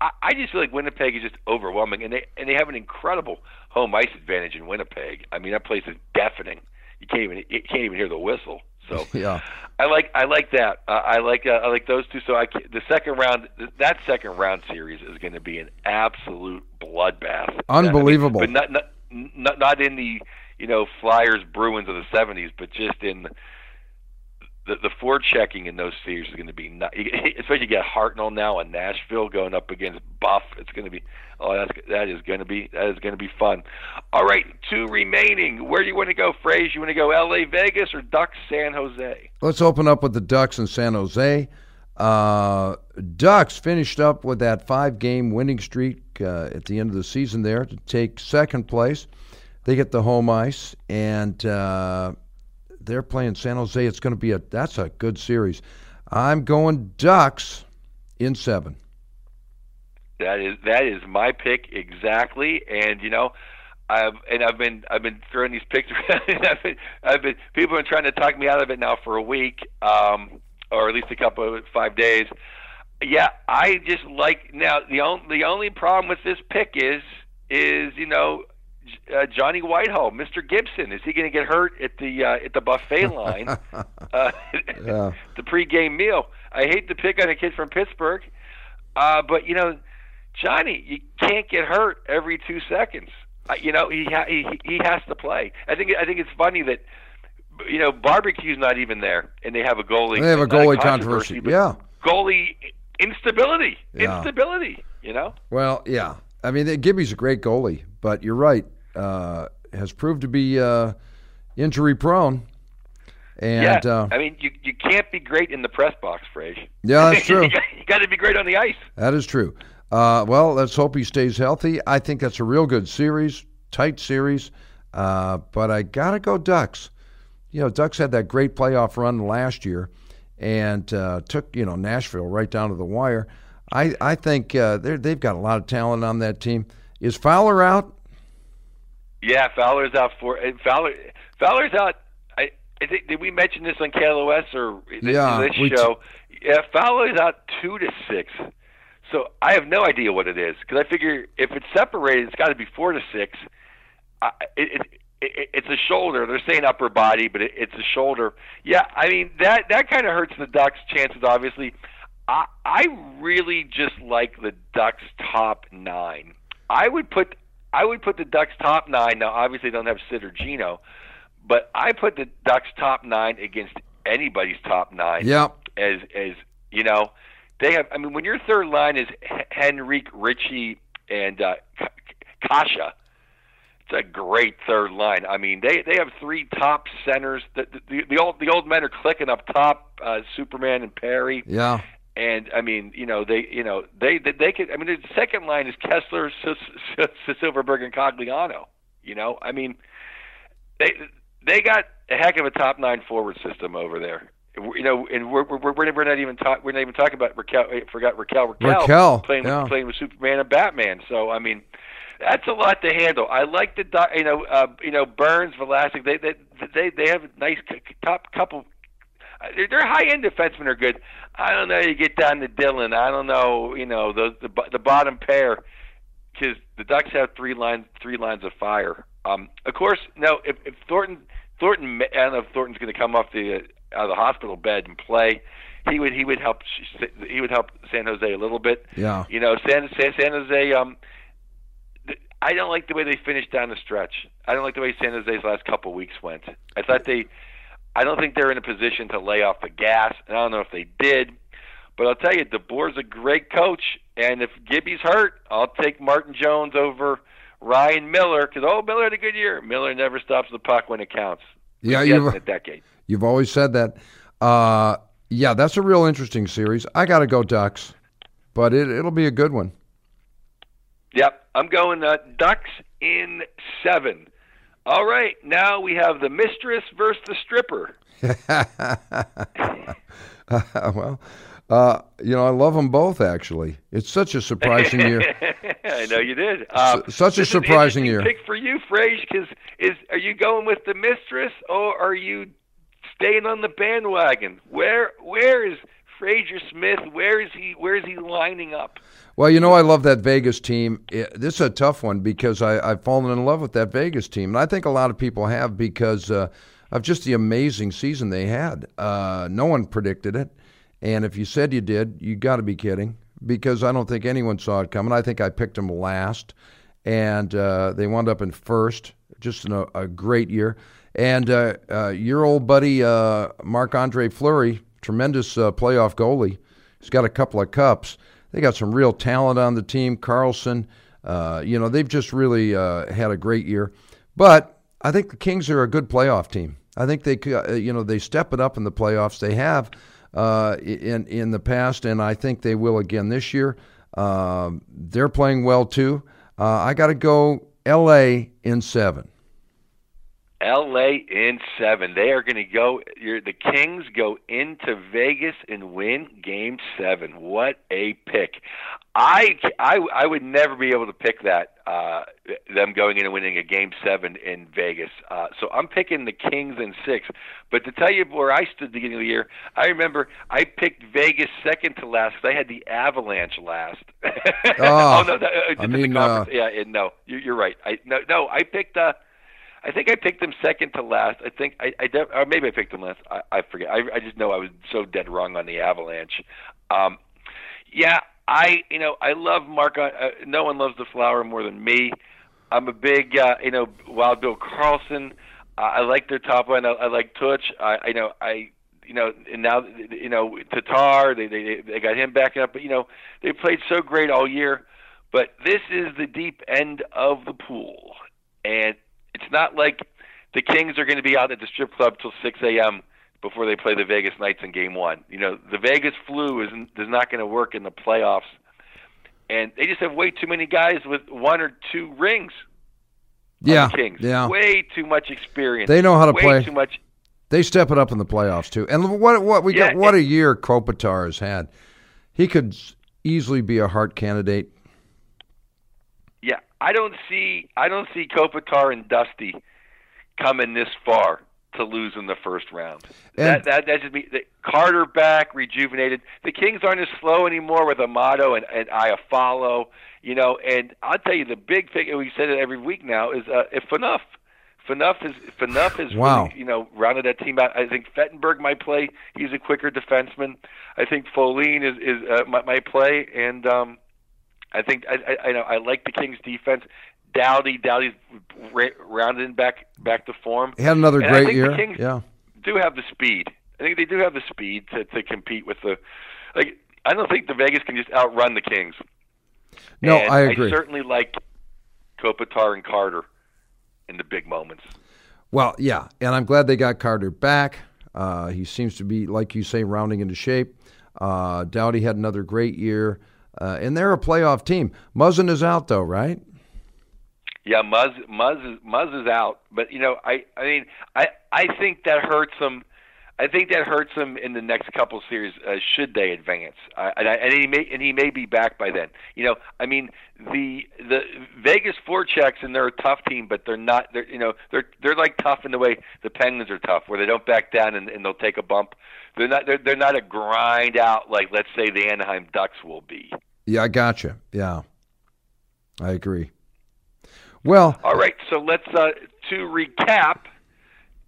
I, I just feel like Winnipeg is just overwhelming, and they and they have an incredible home ice advantage in Winnipeg. I mean, that place is deafening. You can't even you can't even hear the whistle. So Yeah. I like I like that. Uh, I like uh, I like those two. So I the second round that second round series is going to be an absolute bloodbath. Unbelievable. I mean, but not, not not not in the you know Flyers Bruins of the '70s, but just in the the forechecking in those series is going to be not, especially you get Hartnell now in Nashville going up against Buff. It's going to be oh that's that is going to be that is going to be fun. All right, two remaining. Where do you want to go, Fraze? You want to go L.A. Vegas or Ducks San Jose? Let's open up with the Ducks in San Jose. Uh, Ducks finished up with that five game winning streak uh, at the end of the season there to take second place. They get the home ice, and uh, they're playing San Jose. It's going to be a that's a good series. I'm going Ducks in seven. That is that is my pick exactly, and you know, I've and I've been I've been throwing these picks around. I've been, I've been people have been trying to talk me out of it now for a week, um, or at least a couple of five days. Yeah, I just like now the only the only problem with this pick is is you know uh, Johnny Whitehall, Mr. Gibson. Is he going to get hurt at the uh, at the buffet line, uh, Yeah. the pregame meal? I hate to pick on a kid from Pittsburgh, uh, but you know, Johnny, you can't get hurt every two seconds. Uh, you know, he ha- he he has to play. I think I think it's funny that you know barbecue's not even there, and they have a goalie. They have a goalie controversy. but Yeah. goalie instability. Yeah. Instability. You know. Well, yeah. I mean, Gibby's a great goalie, but you're right. Uh, has proved to be uh, injury prone. And yeah, uh, I mean, you you can't be great in the press box, Frage. Yeah, that's true. you got to be great on the ice. that is true. Uh, well, let's hope he stays healthy. I think that's a real good series, tight series. Uh, but I gotta go Ducks. You know, Ducks had that great playoff run last year, and uh, took you know Nashville right down to the wire. I I think uh, they're, they've got a lot of talent on that team. Is Fowler out? Yeah, Fowler's out for uh, Fowler. Fowler's out. I, I think did we mention this on KLOS or this, Yeah, this we t- show? Yeah, is out two to six. So I have no idea what it is because I figure if it's separated, it's got to be four to six. I, it, it, it, it's a shoulder. They're saying upper body, but it, it's a shoulder. Yeah, I mean that that kind of hurts the Ducks' chances. Obviously, I I really just like the Ducks' top nine. I would put I would put the Ducks' top nine. Now, obviously, they don't have Sid or Gino, but I put the Ducks' top nine against anybody's top nine. Yeah. As as you know, they have. I mean, when your third line is Henrique, Ritchie, and uh, Kase, it's a great third line. I mean, they they have three top centers. The the, the old the old men are clicking up top. Uh, Superman and Perry. Yeah. And I mean, you know, they, you know, they, they, they could. I mean, the second line is Kesler, Silfverberg, and Cogliano. You know, I mean, they they got a heck of a top nine forward system over there. You know, and we're we're we're, not even talk, we're not even talking about Rakell. Forgot Rakell. Rakell, Rakell playing yeah. with, playing with Superman and Batman. So I mean, that's a lot to handle. I like the you know uh, you know Burns, Vlasic. They they they they have a nice top couple. Uh, their high end defensemen are good. I don't know. You get down to Dillon. I don't know. You know the the, the bottom pair because the Ducks have three lines three lines of fire. Um, of course, no. If, if Thornton Thornton, I don't know if Thornton's going to come off the uh, out of the hospital bed and play. He would he would help he would help San Jose a little bit. Yeah. You know, San San, San Jose. Um, I don't like the way they finished down the stretch. I don't like the way San Jose's last couple weeks went. I thought they. I don't think they're in a position to lay off the gas. And I don't know if they did. But I'll tell you, DeBoer's a great coach, and if Gibby's hurt, I'll take Martin Jones over Ryan Miller because oh, Miller had a good year. Miller never stops the puck when it counts. Yeah, you've a decade. You've always said that. Uh, yeah, that's a real interesting series. I got to go Ducks, but it, it'll be a good one. Yep, I'm going uh, Ducks in seven. All right, now we have the mistress versus the stripper. well, uh, you know, I love them both. Actually, it's such a surprising year. I know you did. Uh, S- such a surprising year. Pick for you, Frage, because is are you going with the mistress or are you staying on the bandwagon? Where where is Fraser Smith? Where is he? Where is he lining up? Well, you know, I love that Vegas team. It, this is a tough one because I, I've fallen in love with that Vegas team, and I think a lot of people have because uh, of just the amazing season they had. Uh, no one predicted it. And if you said you did, you got to be kidding because I don't think anyone saw it coming. I think I picked them last, and uh, they wound up in first. Just a, a great year. And uh, uh, your old buddy uh, Marc Andre Fleury, tremendous uh, playoff goalie, he's got a couple of cups. They got some real talent on the team. Karlsson, uh, you know, they've just really had a great year. But I think the Kings are a good playoff team. I think they, you know, they step it up in the playoffs. They have uh, in in the past, and I think they will again this year. Um, they're playing well too. Uh, I got to go L.A. in seven. L.A. in seven. They are going to go. the Kings go into Vegas and win Game Seven. What a pick! I, I, I would never be able to pick that. Uh, them going in and winning a game seven in Vegas. Uh, so I'm picking the Kings in six. But to tell you where I stood at the beginning of the year, I remember I picked Vegas second to last because I had the Avalanche last. Oh, oh no, that, uh, I mean, uh, yeah, no, you're, you're right. I no, no, I picked. Uh, I think I picked them second to last. I think I, I def- or maybe I picked them last. I, I forget. I, I just know I was so dead wrong on the Avalanche. Um, yeah, I you know I love Mark. Uh, no one loves the flower more than me. I'm a big uh, you know Wild Bill Karlsson. Uh, I like their top line. I, I like Tuch. I, I know I you know and now you know Tatar. They they they got him backing up. But you know they played so great all year. But this is the deep end of the pool, and it's not like the Kings are going to be out at the strip club till 6 a.m before they play the Vegas Knights in Game One. You know, the Vegas flu is is not going to work in the playoffs, and they just have way too many guys with one or two rings. Yeah, Kings. yeah, way too much experience. They know how to way play. Too much. They step it up in the playoffs too. And what what we yeah, got? What a year Kopitar has had. He could easily be a Hart candidate. Yeah, I don't see I don't see Kopitar and Dusty coming this far to lose in the first round. And- that that that just be the, Carter back, rejuvenated. The Kings aren't as slow anymore with Amadio and and Iafallo, you know. And I'll tell you the big thing, and we said it every week now, is uh, if enough. Phaneuf is Phaneuf is Wow. really, you know rounded that team out. I think Fantenberg might play. He's a quicker defenseman. I think Folin is is uh, might, might play, and um, I think I, I I know I like the Kings defense. Doughty Doughty's ra- rounded back back to form. He had another And great year. The Kings yeah. do have the speed. I think they do have the speed to to compete with the like. I don't think the Vegas can just outrun the Kings. No, And I agree. I certainly like Kopitar and Carter in the big moments. Well, yeah, and I'm glad they got Carter back. Uh, he seems to be, like you say, rounding into shape. Uh, Doughty had another great year, uh, and they're a playoff team. Muzzin is out though, right? Yeah, Muzz Muzz Muzz is out, but you know, I I mean, I I think that hurts them. I think that hurts them in the next couple series. Uh, should they advance, uh, and, I, and he may and he may be back by then. You know, I mean, the the Vegas floor checks, and they're a tough team, but they're not. They're you know they're they're like tough in the way the Penguins are tough, where they don't back down and, and they'll take a bump. They're not they're they're not a grind out like let's say the Anaheim Ducks will be. Yeah, I gotcha. Yeah, I agree. Well, All right, so let's uh, to recap.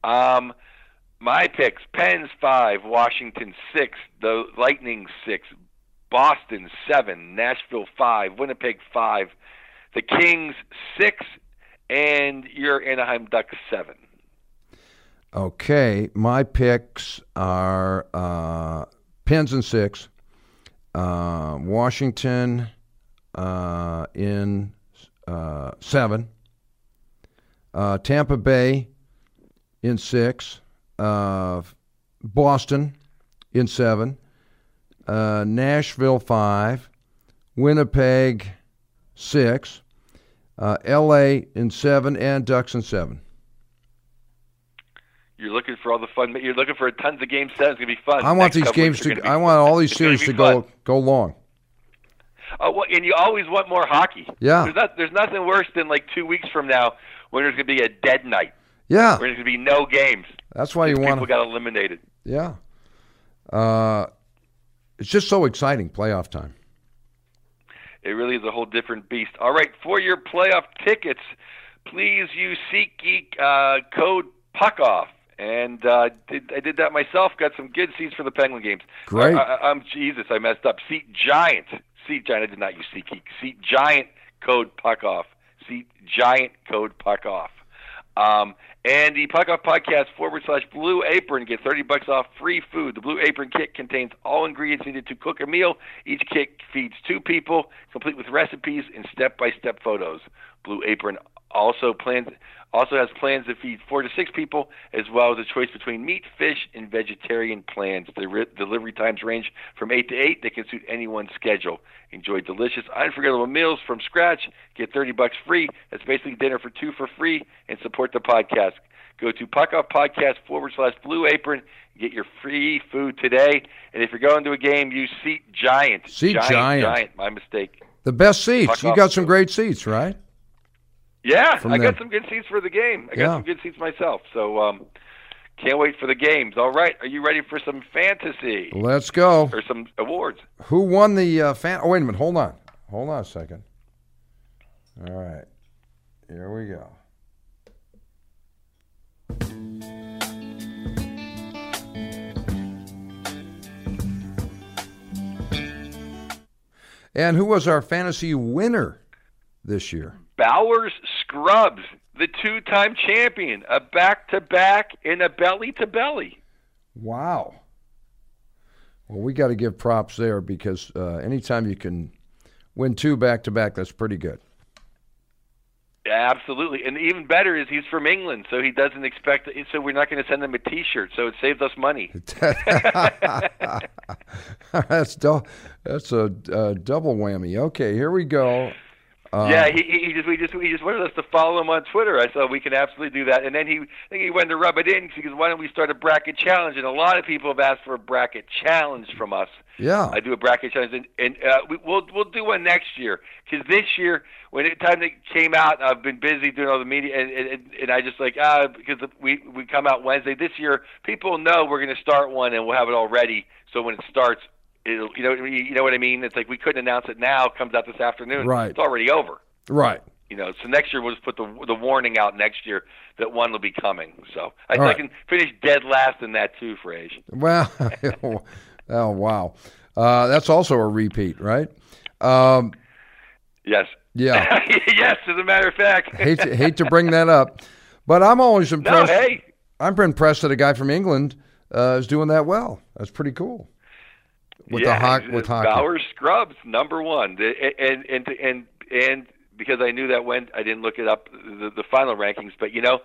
Um, my picks: Pens five, Washington six, the Lightning six, Boston seven, Nashville five, Winnipeg five, the Kings six, and your Anaheim Ducks seven. okay, my picks are uh, Pens and six, uh, Washington uh, in uh, seven, uh, Tampa Bay in six, uh, Boston in seven, Nashville five, Winnipeg six, L.A. in seven, and Ducks in seven. You're looking for all the fun. You're looking for tons of game seven. It's gonna be fun. I want Next these games to. be I want all these series to go fun. go long. Oh, well, and you always want more hockey. Yeah. There's not. There's nothing worse than like two weeks from now when there's gonna be a dead night. Yeah, Where there's gonna be no games. that's why you People want. People got eliminated. Yeah, uh, it's just so exciting playoff time. It really is a whole different beast. All right, for your playoff tickets, please use SeatGeek uh, code PuckOff. And uh, did, I did that myself. Got some good seats for the Penguin games. Great. I, I'm Jesus. I messed up. Seat Giant. Seat Giant. I did not use SeatGeek. Seat Giant code PuckOff. Seat Giant code PuckOff. Um, and the Puck Off Podcast forward slash Blue Apron get 30 bucks off free food. The Blue Apron kit contains all ingredients needed to cook a meal. Each kit feeds two people, complete with recipes and step by step photos. Blue Apron also plans also has plans to feed four to six people, as well as a choice between meat, fish, and vegetarian plans. The ri- delivery times range from eight to eight. They can suit anyone's schedule. Enjoy delicious, unforgettable meals from scratch. Get thirty bucks free. That's basically dinner for two for free, and support the podcast. Go to Puck Off Podcast forward slash Blue Apron. Get your free food today. And if you're going to a game, use Seat Giant. Seat Giant. Giant. Giant. My mistake. The best seats. Puck You got some great seats, right? Yeah, I got some good seats for the game. I got Yeah. some good seats myself. So um, can't wait for the games. All right, are you ready for some fantasy Let's go. or some awards? Who won the uh, fan? Oh, wait a minute. Hold on. Hold on a second. All right. Here we go. And who was our fantasy winner this year? Bowers Scrubs, the two-time champion, a back-to-back and a belly-to-belly. Wow. Well, we got to give props there because uh, anytime you can win two back to back, that's pretty good. Absolutely, and even better is he's from England, so he doesn't expect. So we're not going to send him a T-shirt, so it saved us money. that's du- that's a uh, double whammy. Okay, here we go. Yeah, he, he just we just he just wanted us to follow him on Twitter. I said we can absolutely do that, and then he I think he went to rub it in because why don't we start a bracket challenge? And a lot of people have asked for a bracket challenge from us. Yeah, I do a bracket challenge, and, and uh, we, we'll we'll do one next year because this year when the time it came out, I've been busy doing all the media, and and, and I just like ah because we we come out Wednesday this year. People know we're going to start one, and we'll have it all ready. So when it starts, you know you know what I mean. It's like we couldn't announce it now. It comes out this afternoon. Right. It's already over. right. You know, so next year we'll just put the the warning out next year that one will be coming. So I, right. can finish dead last in that too, Frage. Well, oh wow, uh, that's also a repeat, right? Um, Yes. yeah, yes, as a matter of fact. hate to, hate to bring that up, but I'm always impressed. no, hey. I'm impressed that a guy from England uh, is doing that well. That's pretty cool. With yeah, the hoc- with hockey. Bauer Scrubs number one, and and and and because I knew that when I didn't look it up the, the final rankings, but you know,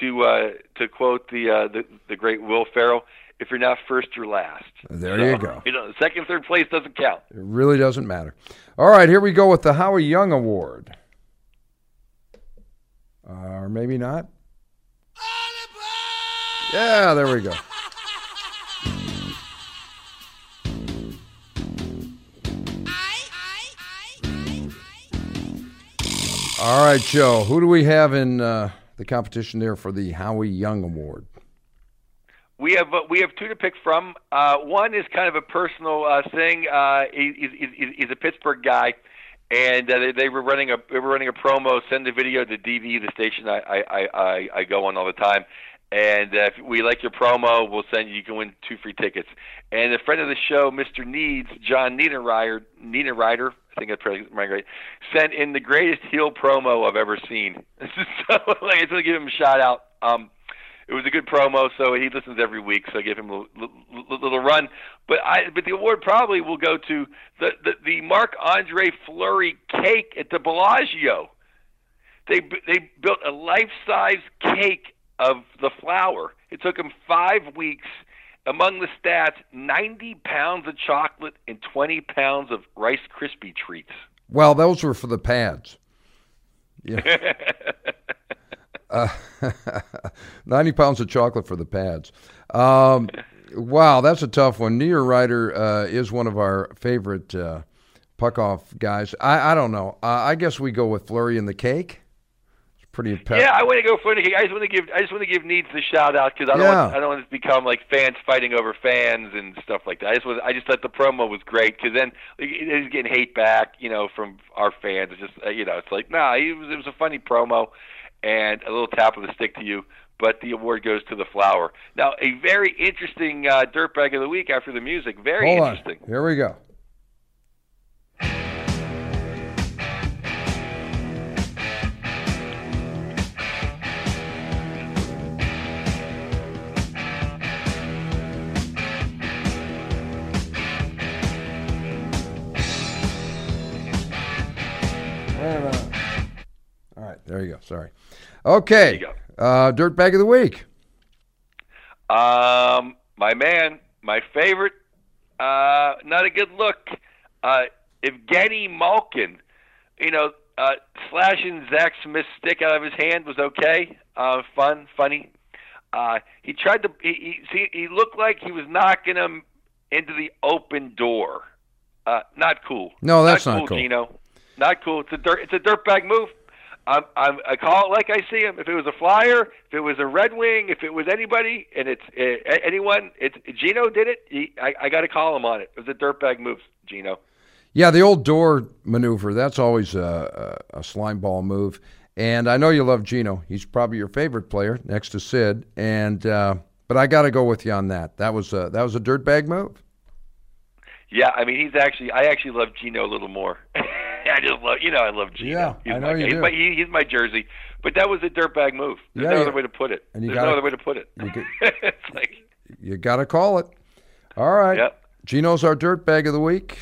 to uh, to quote the, uh, the the great Will Ferrell, if you're not first, you're last. There So, you go. You know, second, third place doesn't count. It really doesn't matter. All right, here we go with the Howie Young Award. Uh, or maybe not. Yeah, there we go. All right, Joe. Who do we have in uh, the competition there for the Howie Young Award? We have uh, we have two to pick from. Uh, one is kind of a personal uh, thing. Uh, he, he's, he's, he's a Pittsburgh guy, and uh, they, they were running a they were running a promo. Send the video to DV, the station I I, I, I go on all the time. And uh, if we like your promo, we'll send you. You can win two free tickets. And a friend of the show, Mr. Needs, John Niederreiter, Niederreiter, I think that's probably right, sent in the greatest heel promo I've ever seen. so like, I just give him a shout out. Um, it was a good promo, so he listens every week. So I give him a little, little run. But I, but the award probably will go to the the, the Marc Andre Fleury cake at the Bellagio. They they built a life size cake of the flower. It took them five weeks. Among the stats, 90 pounds of chocolate and 20 pounds of Rice Krispie treats. Well, those were for the pads. Yeah. uh, 90 pounds of chocolate for the pads. Um, wow, that's a tough one. Near Ryder uh, is one of our favorite uh, puck off guys. I, I don't know. Uh, I guess we go with Fleury and the cake. Pretty. Pe- Yeah, I want to go for it. I just want to give I just want to give Needs the shout out because I don't Yeah. want, I don't want to become like fans fighting over fans and stuff like that. I just was I just thought the promo was great because then is getting hate back, you know, from our fans. It's just uh, you know, it's like nah, it was it was a funny promo and a little tap of the stick to you. But the award goes to the flower. Now, a very interesting uh, dirtbag of the week after the music. Very Hold on. interesting. Here we go. There you go. Sorry. Okay. There you Uh, dirt bag of the week. Um, my man, my favorite, uh, not a good look. Uh, Evgeny Malkin, you know, uh, slashing Zach Smith's stick out of his hand was okay. Uh, fun, funny. Uh, he tried to. He, he see. He looked like he was knocking him into the open door. Uh, not cool. No, that's not not cool, cool. Gino. Not cool. It's a dirt. It's a dirtbag move. I'm, I'm, I call it like I see him. If it was a Flyer, if it was a Red Wing, if it was anybody, and it's uh, anyone, it's Gino did it. He, I, I got to call him on it. It was a dirtbag move, Gino. Yeah, the old door maneuver. That's always a, a, a slime ball move. And I know you love Gino. He's probably your favorite player next to Sid. And uh, but I got to go with you on that. That was a, that was a dirtbag move. Yeah, I mean he's actually. I actually love Gino a little more. I just love, you know, I love Gino. Yeah, he's I know my, you he's do. My, he, he's my jersey, but that was a dirtbag move. There's Yeah, no yeah. other way to put it. And you There's gotta- no other way to put it. you could- it's like, You got to call it. All right. Yep. Gino's our dirt bag of the week.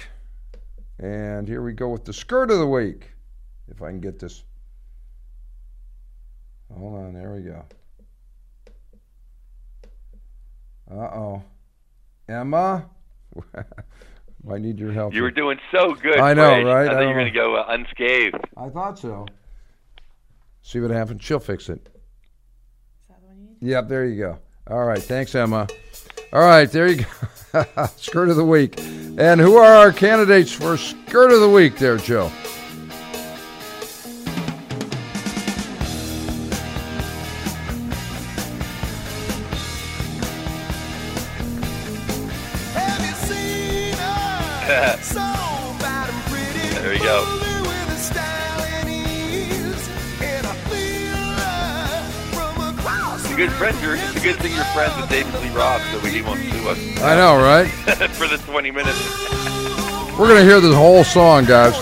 And here we go with the skirt of the week. If I can get this. Hold on. There we go. Uh oh. Emma. Might need your help. You were doing so good. I know, Fred. right? I I thought you don't were going to go uh, unscathed. I thought so. See what happens. She'll fix it. Is that the one you need? Yep, there you go. All right, thanks, Emma. All right, there you go. skirt of the week. And who are our candidates for skirt of the week there, Joe? Friend. You're, it's a good thing you're friends with David Lee Roth, so he won't sue us I know, right? for the 20 minutes. We're going to hear this whole song, guys.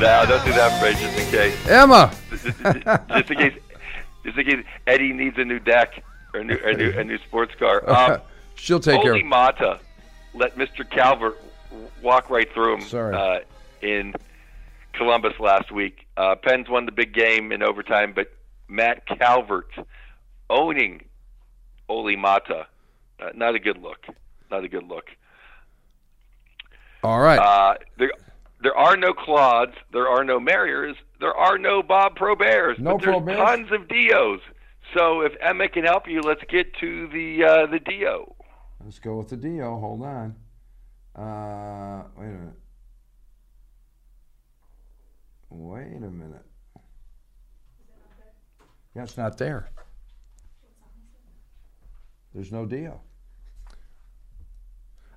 No, don't do that, Fred, just in case. Emma! just in case, just in case Eddie needs a new deck or a new, a new, a new sports car. Um, She'll take care Holy of Mata let Mr. Calvert walk right through him Sorry. Uh, in Columbus last week. Uh, Pens won the big game in overtime, but Matt Calvert owning Olli Maatta, uh, not a good look. Not a good look. All right. Uh, there, there are no Claudes. There are no Marriers. There are no Bob Proberts. No but there's Proberts? tons of Dios. So if Emma can help you, let's get to the uh, the Dio. Let's go with the Dio. Hold on. Uh, wait a minute. Wait a minute. Yeah, it's not there. There's no deal.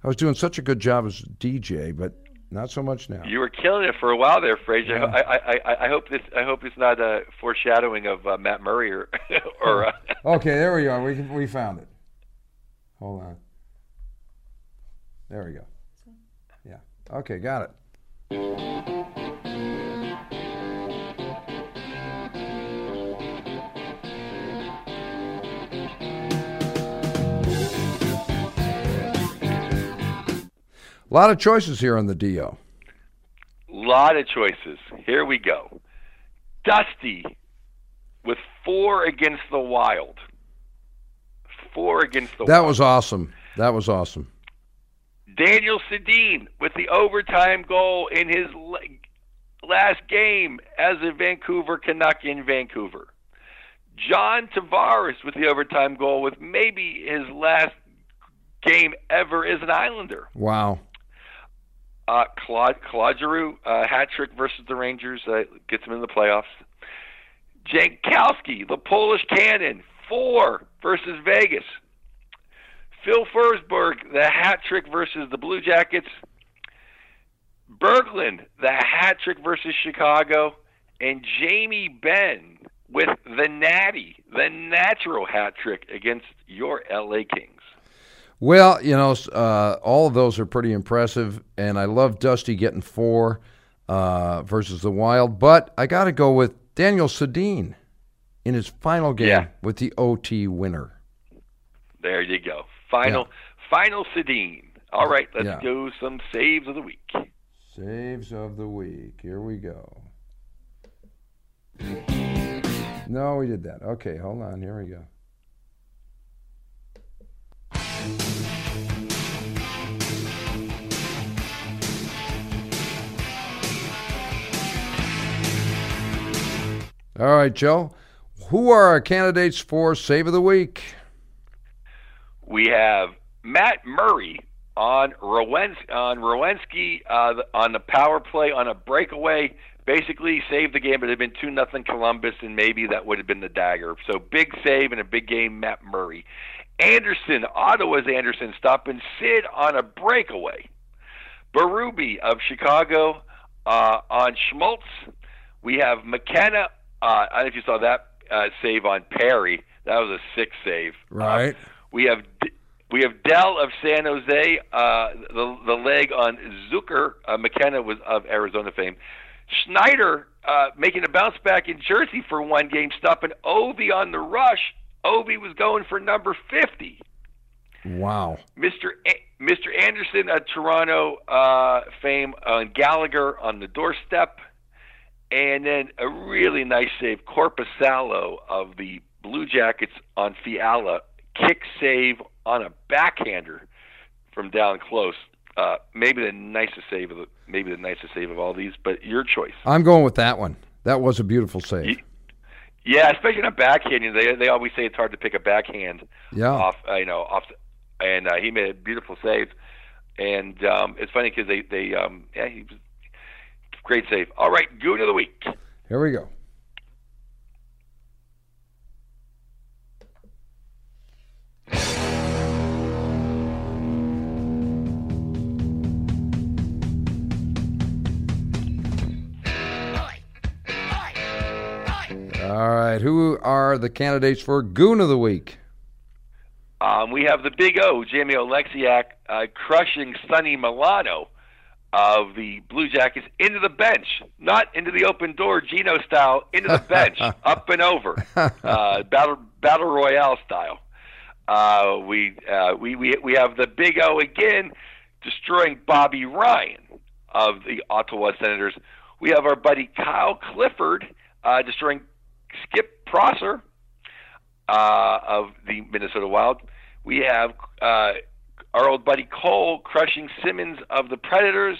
I was doing such a good job as DJ, but not so much now. You were killing it for a while there, Frazier. Yeah. I, I, I, I hope this I hope it's not a foreshadowing of uh, Matt Murray or or. Uh, Okay, there we are. We we found it. Hold on. There we go. Yeah. Okay, got it. A lot of choices here on the Dio. lot of choices. Here we go. Dusty with four against the Wild. Four against the That Wild. was awesome. That was awesome. Daniel Sedin with the overtime goal in his last game as a Vancouver Canuck in Vancouver. John Tavares with the overtime goal with maybe his last game ever as an Islander. Wow. Uh, Claude, Claude Giroux, uh, hat trick versus the Rangers, uh, gets him in the playoffs. Jankowski, the Polish cannon, four versus Vegas. Phil Forsberg, the hat trick versus the Blue Jackets. Berglund, the hat trick versus Chicago. And Jamie Benn with the natty, the natural hat trick against your LA Kings. Well, you know, uh, all of those are pretty impressive, and I love Dusty getting four uh, versus the Wild. But I got to go with Daniel Sedin in his final game Yeah. with the OT winner. There you go. Final, final Sedin. All right, let's Yeah. do some saves of the week. Saves of the week. Here we go. No, we did that. Okay, hold on. Here we go. All right, Joe. Who are our candidates for Save of the Week? We have Matt Murray on Rowens- on Rowensky uh, on the power play on a breakaway. Basically, saved the game, but it had been two nothing Columbus, and maybe that would have been the dagger. So big save in a big game, Matt Murray. Anderson, Ottawa's Anderson, stopping Sid on a breakaway. Berube of Chicago uh, on Schmaltz. We have McKenna. Uh, I don't know if you saw that uh, save on Perry. That was a sick save. Right. Uh, we have we have Dell of San Jose. Uh, the the leg on Zucker. Uh, McKenna was of Arizona fame. Schneider uh, making a bounce back in Jersey for one game, stopping Ovi on the rush. Ovi was going for number fifty. Wow. Mr. A- Mr. Andersen of Toronto uh, fame on Gallagher on the doorstep, and then a really nice save, Korpisalo of the Blue Jackets on Fiala, kick save on a backhander from down close. uh, maybe the nicest save of the, maybe the nicest save of all these, but your choice. I'm going with that one. That was a beautiful save. Ye- Yeah, especially in a backhand. You know, they they always say it's hard to pick a backhand Yeah. off. Uh, you know, off, and uh, he made a beautiful save. And um, it's funny because they they um, yeah he was great save. All right, goon of the week. Here we go. All right, who are the candidates for Goon of the Week? Um, we have the Big O, Jamie Oleksiak, uh, crushing Sonny Milano of the Blue Jackets into the bench, not into the open door, Gino style, into the bench, up and over, uh, battle battle royale style. Uh, we, uh, we we we have the Big O again, destroying Bobby Ryan of the Ottawa Senators. We have our buddy Kyle Clifford uh, destroying Skip Prosser uh, of the Minnesota Wild. We have uh, our old buddy Cole crushing Simmons of the Predators,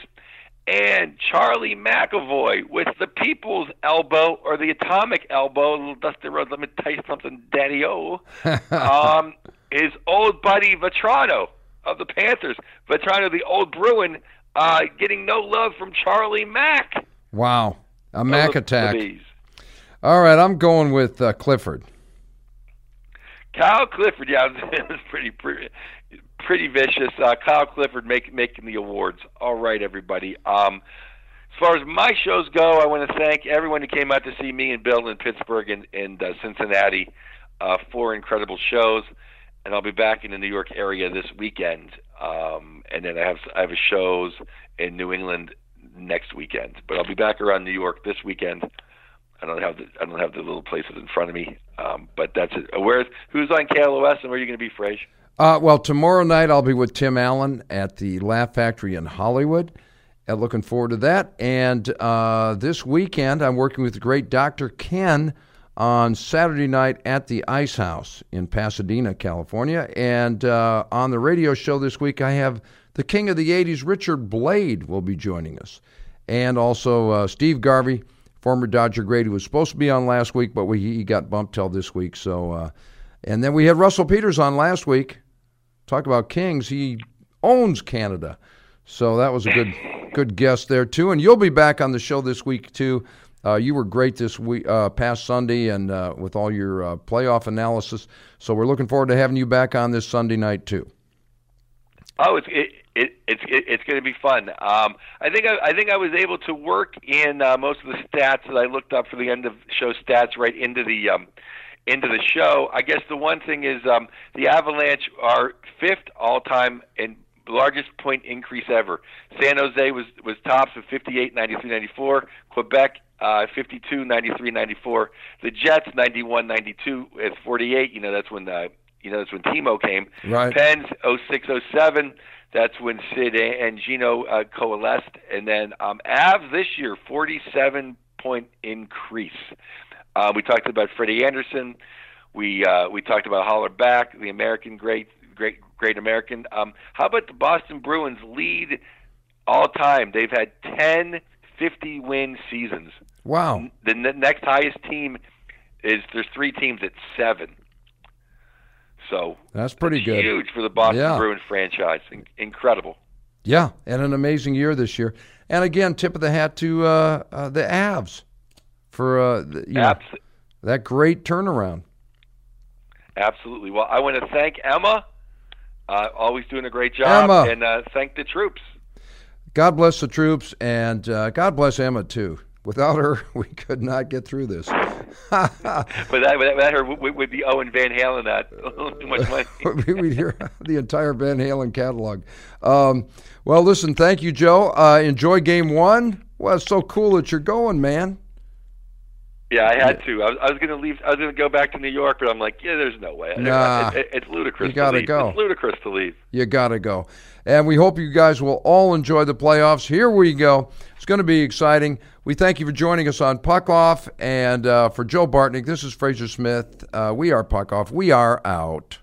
and Charlie McAvoy with the people's elbow or the atomic elbow. Little Dusty Rhodes, let me tell you something, Daddy O. um, his old buddy Vatrano of the Panthers. Vatrano, the old Bruin, uh, getting no love from Charlie Mack. Wow, a Mac attack. the. All right, I'm going with uh, Clifford. Kyle Clifford, yeah, it was pretty pretty, pretty vicious. Uh, Kyle Clifford make, making the awards. All right, everybody. Um, as far as my shows go, I want to thank everyone who came out to see me and Bill in Pittsburgh and, and uh, Cincinnati. Uh, four incredible shows, and I'll be back in the New York area this weekend. Um, and then I have I have shows in New England next weekend. But I'll be back around New York this weekend. I don't have the I don't have the little places in front of me, um, but that's it. Uh, Where's who's on KLOS and where are you going to be, Frage? Uh, well, tomorrow night I'll be with Tim Allen at the Laugh Factory in Hollywood. Uh, looking forward to that. And uh, this weekend I'm working with the great Dr. Ken on Saturday night at the Ice House in Pasadena, California. And uh, on the radio show this week I have the king of the 80s, Richard Blade, will be joining us. And also uh, Steve Garvey, former Dodger great, who was supposed to be on last week, but we, he got bumped till this week. So, uh, and then we had Russell Peters on last week. Talk about kings. He owns Canada. So that was a good good guest there too. And you'll be back on the show this week too. Uh, you were great this week, uh, past Sunday, and uh, with all your uh, playoff analysis. So we're looking forward to having you back on this Sunday night too. Oh, it's it, it it's it, it's going to be fun. Um, I think I, I think I was able to work in uh, most of the stats that I looked up for the end of show stats right into the um, into the show. I guess the one thing is um, the Avalanche are fifth all time and largest point increase ever. San Jose was was tops with 58, 93, 94. Quebec uh, 52, 93, 94. The Jets 91, 92 at 48. You know that's when uh, you know that's when Teemu came. Right. Pens 06, 07. That's when Sid and Gino uh, coalesced, and then um, Avs this year 47 point increase. Uh, we talked about Freddie Andersen. We uh, we talked about Hellebuyck, the American great great great American. Um, how about the Boston Bruins lead all time? They've had 10 50 win seasons. Wow. The n- next highest team is there's three teams at seven. So That's pretty it's good. huge for the Boston Yeah. Bruins franchise. In- incredible. Yeah, and an amazing year this year. And again, tip of the hat to uh, uh, the Avs for uh, the, you know, that great turnaround. absolutely. Well, I want to thank Emma. Uh, always doing a great job, Emma. and uh, thank the troops. God bless the troops, and uh, God bless Emma too. Without her, we could not get through this. But that, without her, would, would be Owen Van Halen that a little too much money. We'd hear the entire Van Halen catalog. Um, well, listen, thank you, Joe. Uh, enjoy game one. Well, it's so cool that you're going, man. Yeah, I had to. I was, I was going to leave. I was going to go back to New York, but I'm like, yeah, there's no way. Nah. It- it- it's ludicrous. You gotta go. It's ludicrous to leave. You got to go. And we hope you guys will all enjoy the playoffs. Here we go. It's going to be exciting. We thank you for joining us on Puck Off. And uh, for Joe Bartnick, this is Fraser Smith. Uh, we are Puck Off. We are out.